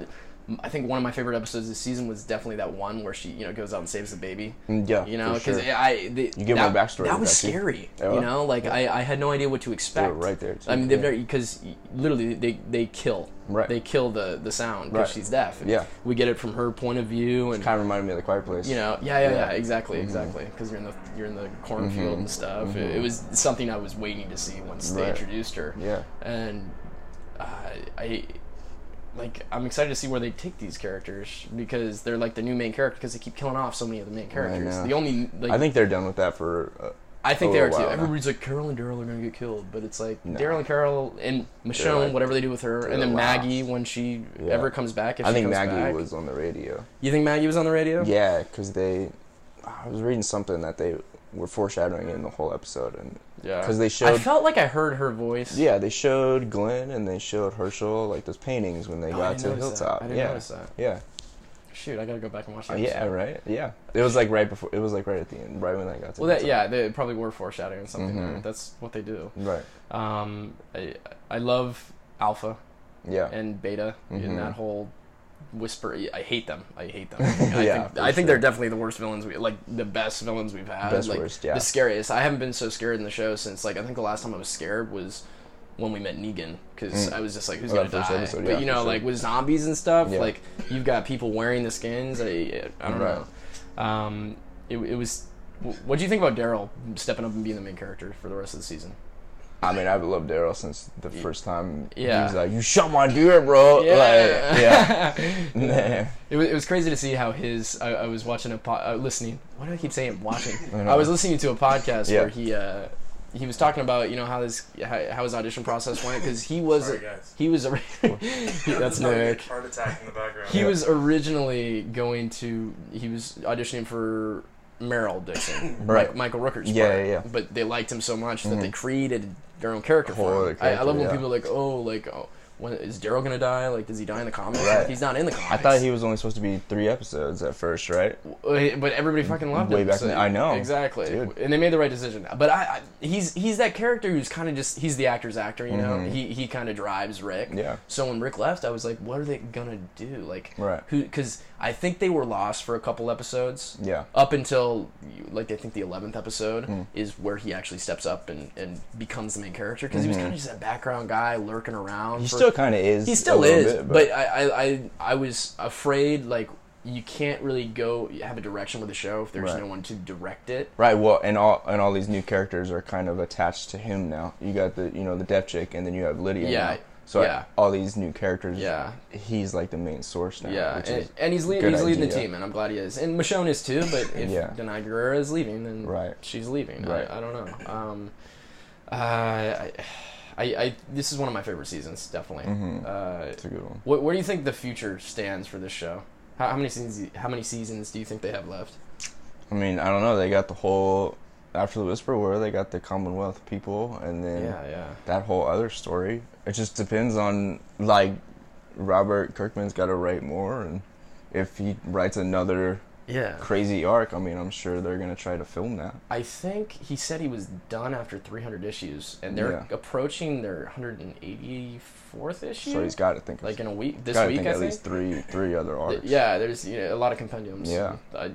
I think one of my favorite episodes this season was definitely that one where she, you know, goes out and saves the baby. Mm, Yeah, You know, for sure. because I the, You get that, more backstory That was that, scary. Yeah. You know, like I, I had no idea what to expect. They were right there, too, I mean, they've yeah. never because literally they they kill. Right. They kill the the sound because Right. she's deaf. And Yeah. We get it from her point of view and kind of reminded me of the Quiet Place. you know yeah yeah yeah, Yeah. exactly Mhm. exactly because you're in the you're in the cornfield Mhm. and stuff it, Mhm. it was something i was waiting to see once they introduced her Yeah. and uh, i like i'm excited to see where they take these characters because they're like the new main character because they keep killing off so many of the main characters the only like I think they're done with that for. Uh, I think they are too now. everybody's like carol and daryl are gonna get killed but it's like No. daryl and carol and michonne like- whatever they do with her and then the last. maggie when she Yeah. ever comes back if I think Maggie back. was on the radio. you think maggie was on the radio Yeah, because they. I was reading something that they were foreshadowing in the whole episode, and yeah because they showed. i felt like i heard her voice yeah, they showed Glenn and they showed Hershel like those paintings when they Oh, got didn't to notice that. Hilltop. I didn't yeah, notice that. yeah, Shoot, I gotta go back and watch Uh, that. yeah, right, yeah. It was like right before. It was like right at the end, right when I got to. Well, that, Hilltop. yeah, they probably were foreshadowing something there. Mhm. That's what they do. Right. Um, I, I love Alpha Yeah. and Beta Mhm. in that whole whisper. I hate them. I hate them. I Yeah, think, for I think sure. they're definitely the worst villains. We like the best villains we've had. Best like, worst, yeah. The scariest. I haven't been so scared in the show since like I think the last time I was scared was when we met Negan because Mm. I was just like, who's Oh, gonna die? episode, but yeah, you know, sure. like with zombies and stuff, Yeah. like you've got people wearing the skins. I, I don't Right. know. Um, it, it was. What do you think about Daryl stepping up and being the main character for the rest of the season? I mean, I've loved Daryl since the first time. Yeah. He was like, "You shot my deer, bro." Like, yeah. Nah. It was, it was crazy to see how his. I, I was watching a po- uh, listening. Why do I keep saying watching? I. I was listening to a podcast Yeah. where he uh, he was talking about you know how his how, how his audition process went because he was Sorry, guys. he was. he- that's Nick. Heart attack in the background. He was originally going to. He was auditioning for Merle Dixon, Right. Michael Rooker's Yeah, part. yeah, yeah. But they liked him so much that they Mhm. created their own character for him. I, I love when yeah. people are like, oh, like, oh, when is Daryl gonna die? Like, does he die in the comics? Right. Like, he's not in the comics. I thought he was only supposed to be three episodes at first, right? But everybody fucking loved Way him. back then- I know. exactly, Dude. and they made the right decision. But I, I he's he's that character who's kind of just he's the actor's actor, you know. Mhm. He he kind of drives Rick. Yeah. So when Rick left, I was like, what are they gonna do? Like, Right. Who? Because I think they were lost for a couple episodes. Yeah. Up until like I think the eleventh episode Mm. is where he actually steps up and, and becomes the main character because he was Mhm. kind of just that background guy lurking around. He for- still kind of is. he still is, bit, but, I, I, I, I was afraid like you can't really go have a direction with the show if there's Right. no one to direct it. Right. Well, and all and all these new characters are kind of attached to him now. You got the you know the deaf chick, and then you have Lydia. Yeah, now. So I- yeah. all these new characters. Yeah. He's like the main source now. Yeah, and, and he's, le- he's leading the team, and I'm glad he is. And Michonne is too, but if Yeah. Danai Gurira is leaving, then Right. she's leaving. Right. I, I don't know. Um, uh, I, I, I, this is one of my favorite seasons, definitely. Mhm. Uh, it's a good one. what, where do you think the future stands for this show? How, how many seasons? How many seasons do you think they have left? I mean, I don't know. They got the whole after the Whisper War. They got the Commonwealth people, and then Yeah, yeah. that whole other story. It just depends on like Robert Kirkman's got to write more, and if he writes another Yeah. crazy arc, I mean, I'm sure they're gonna try to film that. I think he said he was done after 300 issues, and they're Yeah. approaching their 184th issue. So he's got to think. like in a week. This week, think I at think. least three three other arcs. Yeah, there's you know, a lot of compendiums. Yeah. I, I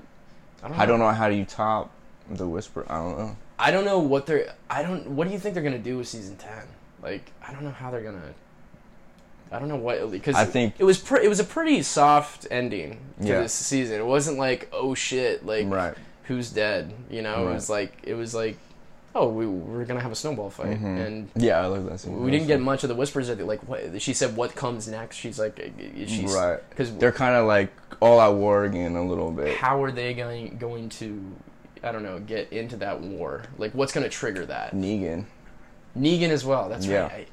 don't. I don't know how do you top the Whisper. I don't know. I don't know what they're. I don't. What do you think they're gonna do with season 10? Like, I don't know how they're gonna. I don't know what because I think- it was pre- it was a pretty soft ending to Yeah. this season. It wasn't like oh shit like Right. who's dead. You know, it was like it was like oh we we're gonna have a snowball fight Mhm. and Yeah, I like that scene. we didn't get much of the whispers at the, like what she said what comes next she's like uh, she's Right. because They're kind of like all at war again a little bit. how are they going going to i don't know get into that war like what's going to trigger that Negan negan as well that's Yeah. right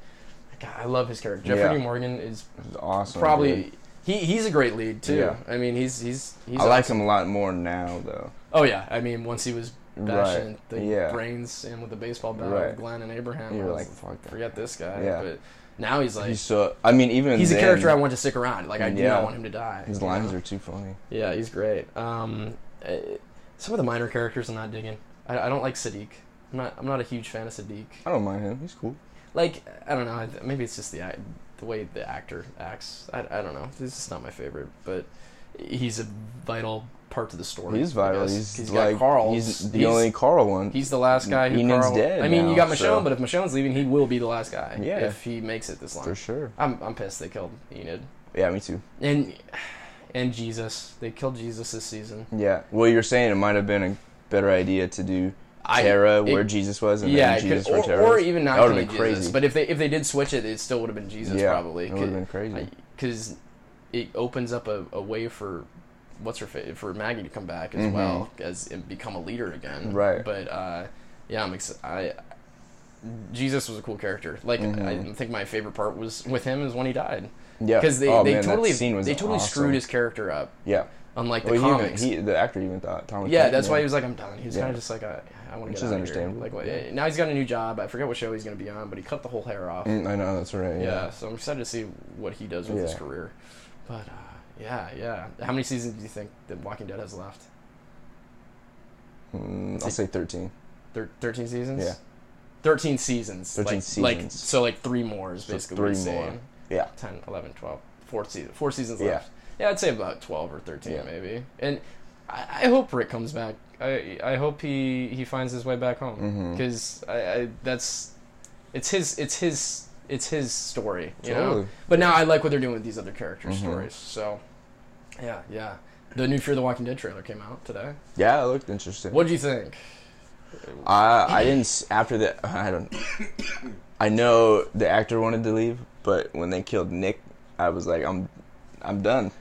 I, God, I love his character jeffrey Yeah. Morgan is awesome. probably dude. he, he's a great lead too Yeah. i mean he's he's he's I like him a lot more now though. oh yeah i mean once he was bashing Right. the Yeah. brains in with the baseball bat Right. with glenn and abraham You're like, fuck that. forget this guy Yeah. but now he's like he's so. I mean, even he's a character I want to stick around. Like I do Yeah. not want him to die. His lines know? are too funny. Yeah, he's great. Um, uh, some of the minor characters I'm not digging. I, I don't like Siddiq. I'm not. I'm not a huge fan of Siddiq. I don't mind him. He's cool. Like I don't know. Maybe it's just the the way the actor acts. I, I don't know. This is not my favorite, but he's a vital part to the story. He's vital. He's, he's got like Carl. he's the only Carl one. He's the last guy who Enid's Carl. dead I mean, you got now, Michonne, so- but if Michonne's leaving, he will be the last guy. Yeah. If he makes it this long. for sure. I'm I'm pissed they killed Enid. Yeah, me too. And and Jesus, they killed Jesus this season. Yeah. Well, you're saying it might have been a better idea to do I- it- where Jesus was and yeah, then it could- Jesus or, Tara or even not That would've killing been Jesus. crazy. But if they if they did switch it, it still would have been Jesus yeah, probably. It would have been crazy. Because it opens up a, a way for what's her fa- for Maggie to come back as Mhm. well as and become a leader again. Right. But uh, yeah, I'm ex- I. Jesus was a cool character. Like I Mhm. think my favorite part was with him is when he died yeah. because they, oh, they man, totally they totally awesome. screwed his character up. Yeah. Unlike the Well, he even, comics, he, the actor even thought Thomas. yeah, that's why he was like, I'm done. He was Yeah. kind of just like, I, I want to Which get is out understandable. Of here. Like, Yeah. now he's got a new job. I forget what show he's going to be on, but he cut the whole hair off. Mm, I know that's right. yeah. Yeah. so I'm excited to see what he does with his career. But uh, yeah, yeah. How many seasons do you think that Walking Dead has left? Mm, I'll say thirteen. Thir- Thirteen seasons. Yeah. Thirteen seasons. 13 like, Like so, like three more is So basically three what he's more. saying. Yeah. 10, 11, 12, four seasons. Four seasons Yeah. left. Yeah, I'd say about twelve or thirteen, Yeah. maybe. And I, I hope Rick comes back. I I hope he he finds his way back home because I, I that's it's his it's his it's his story, you know. But now I like what they're doing with these other characters' Mhm. stories. So, yeah, yeah. The new Fear the Walking Dead trailer came out today. Yeah, it looked interesting. What do you think? I I didn't after that. I don't. I know the actor wanted to leave, but when they killed Nick, I was like, I'm, I'm done.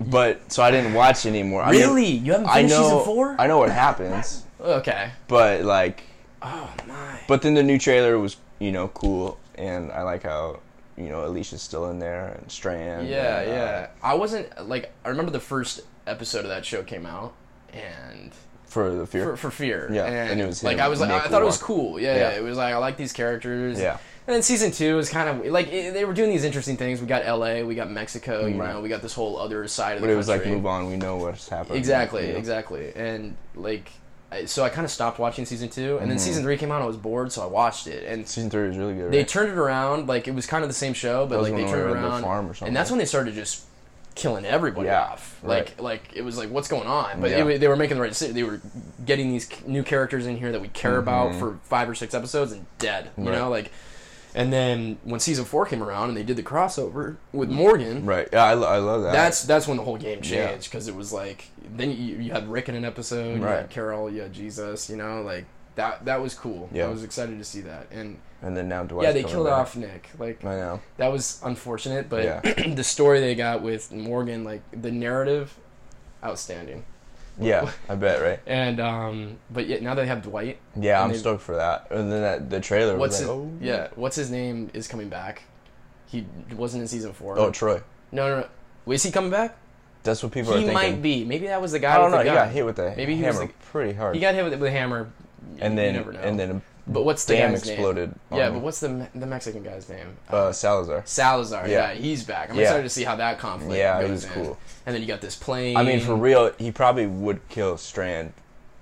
But so I didn't watch anymore. I mean, You haven't I know. I know what happens, Okay. but like, Oh my. but then the new trailer was you know cool, and I like how you know Alicia's still in there and Strand. Yeah, and, uh, yeah. I wasn't like I remember the first episode of that show came out, and For the fear. for, for fear. Yeah, and, and it was like him, I was like Nick I thought it was Walker. cool. Yeah, Yeah. yeah, It was like I like these characters. Yeah. And then season two is kind of like it, they were doing these interesting things. We got L.A., we got Mexico, you Right. know, we got this whole other side of But the But it was like move on. We know what's happening. Exactly, know? exactly. And like, I- so I kind of stopped watching season two, and then Mm-hmm. season three came out. I was bored, so I watched it, and Season three was really good. they right? turned it around. Like it was kind of the same show, but like they turned it around, farm or something. and that's when they started just killing everybody Yeah, off. right. Like, like it was like, what's going on? But Yeah. it, they were making the right decision. They were getting these new characters in here that we care about for five or six episodes, and dead. You Mm-hmm. Right. know, like. And then when season four came around and they did the crossover with Morgan, Right. Yeah, I, I love that. that's that's when the whole game changed because it was like then you, you had Rick in an episode, you Right. had Carol, you had Jesus, you know, like that that was cool. Yeah. I was excited to see that, and and then now Dwight's yeah, they killed back. off Nick. Like I know. that was unfortunate, but Yeah. the story they got with Morgan, like the narrative, outstanding. Yeah, I bet. Right. And um, but yet now they have Dwight. Yeah, I'm they- stoked for that. And then that the trailer What's was his, like, oh yeah? What's his name is coming back. He wasn't in season four. oh Troy. no, no, no. Wait, is he coming back? That's what people are He thinking. might be. Maybe that was the guy. I don't know. the He got hit with the Maybe he was hammer the- pretty hard. He got hit with, with a hammer. and you then never know. and then But what's the dam guy's exploded. name? Yeah, but what's the the Mexican guy's name? uh, Salazar. Salazar. Yeah. Yeah. he's back. I'm Yeah. excited to see how that conflict Yeah, goes was in. cool. And then you got this plane. I mean, for real, he probably would kill Strand,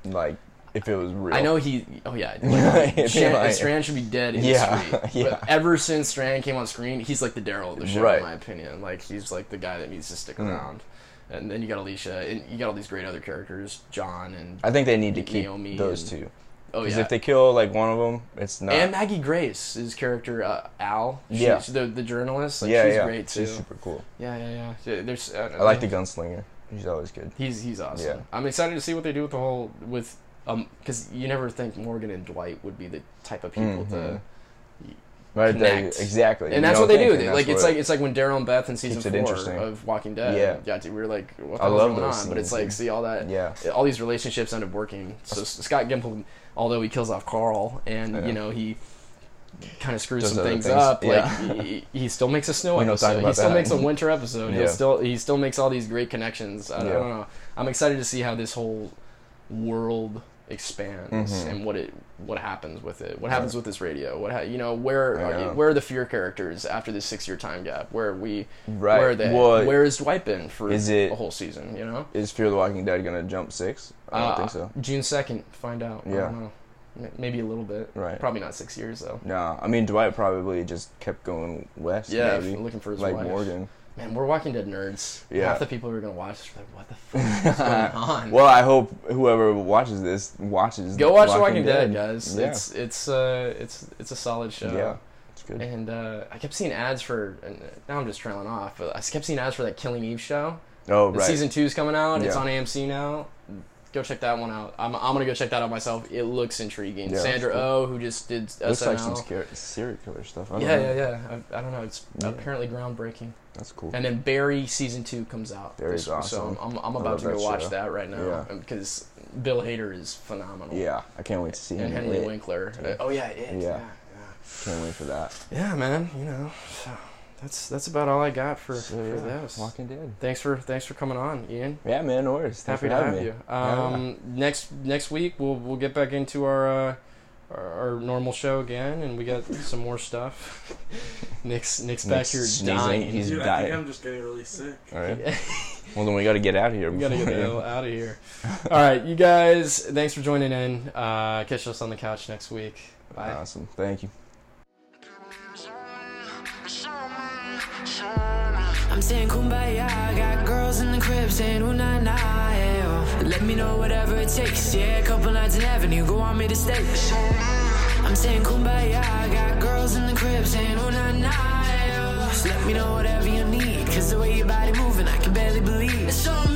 like if it was real. I know he. Oh yeah, Like, Strand, like- Strand should be dead in Yeah, the street. yeah. But ever since Strand came on screen, he's like the Daryl of the show, Right. in my opinion. Like he's like the guy that needs to stick Mm. around. And then you got Alicia, and you got all these great other characters, John and I think they need to keep Naomi those and- two. Oh Because yeah, if they kill like one of them, it's not. and Maggie Grace, his character uh, Al, she- Yeah. the the journalist, like, yeah, she's yeah, great too. she's super cool. Yeah, yeah, yeah. There's, uh, I like the gunslinger. He's always good. He's he's awesome. Yeah. I'm excited to see what they do with the whole with um because you never think Morgan and Dwight would be the type of people to. Right, they, exactly. And You that's what they think, do. that's Like it's like it's like when Daryl and Beth in season four of Walking Dead. Yeah. got to, we were like, what the I hell's love going those on? But it's like dude. see all that. yeah, All these relationships end up working. So Scott Gimple, although he kills off Carl, and Yeah. you know he kind of screws Does some things, things, up. yeah. Like he, he still makes a snow We don't talk episode. He still that. makes a winter episode. Yeah. still he still makes all these great connections. I, I Yeah. don't know. I'm excited to see how this whole world expands Mhm. and what it what happens with it. What happens with this radio? What ha- you know where are, know. where are the fear characters after this six year time gap? Where are we? right. Where are they? Well, where is Dwight been for is it- a whole season? You know. is Fear the Walking Dead gonna jump six? I don't Uh, think so. June second, find out. I Yeah. don't know. Maybe a little bit. Right. Probably not six years though. No, I mean Dwight probably just kept going west. Yeah, maybe. looking for his like wife. Morgan. Man, we're Walking Dead nerds. Yeah. Half the people who are gonna watch this are like, what the fuck is going on? Well, I hope whoever watches this watches. Go watch The Walking Dead, guys. Yeah. It's it's uh it's it's a solid show. Yeah, it's good. And uh, I kept seeing ads for. And now I'm just trailing off, but I kept seeing ads for that Killing Eve show. Oh, right. Season two's coming out. It's on AMC now. Go check that one out. I'm, I'm gonna go check that out myself. It looks intriguing. Yeah, Sandra cool. Oh, who just did SNL. Looks like some scary, serial killer stuff. I don't yeah, know. yeah, yeah. I, I don't know. It's Yeah. apparently groundbreaking. That's cool. And then Barry season two comes out. Barry's this- awesome. So I'm, I'm about to go watch show. that right now Yeah. Um, because Bill Hader is phenomenal. yeah, I can't wait to see him. And Henry. Winkler. Yeah. oh yeah, it. Yeah. Yeah. Can't wait for that. yeah. Yeah, man. You know, so that's that's about all I got for, So, for yeah, this. Walking Dead. Thanks for thanks for coming on, Ian. Yeah, man, no worries. Thanks Happy for to having have me. you. Yeah. Um, next next week we'll we'll get back into our, uh, our our normal show again, and we got some more stuff. Nick's Nick's back here sneezing. dying. He's Dude, I dying. think I'm just getting really sick. All right. Well, then we got to get out of here. we gotta get the hell out of here. All right, you guys. Thanks for joining in. Uh, catch us on the couch next week. Bye. Awesome. Thank you. I'm saying kumbaya, I got girls in the crib saying ooh nah nah, yeah. Let me know whatever it takes, yeah. Couple nights in Avenue, go on me to stay. I'm saying kumbaya, I got girls in the crib saying ooh nah nah, yeah. Just let me know whatever you need, cause the way your body moving, I can barely believe. It's all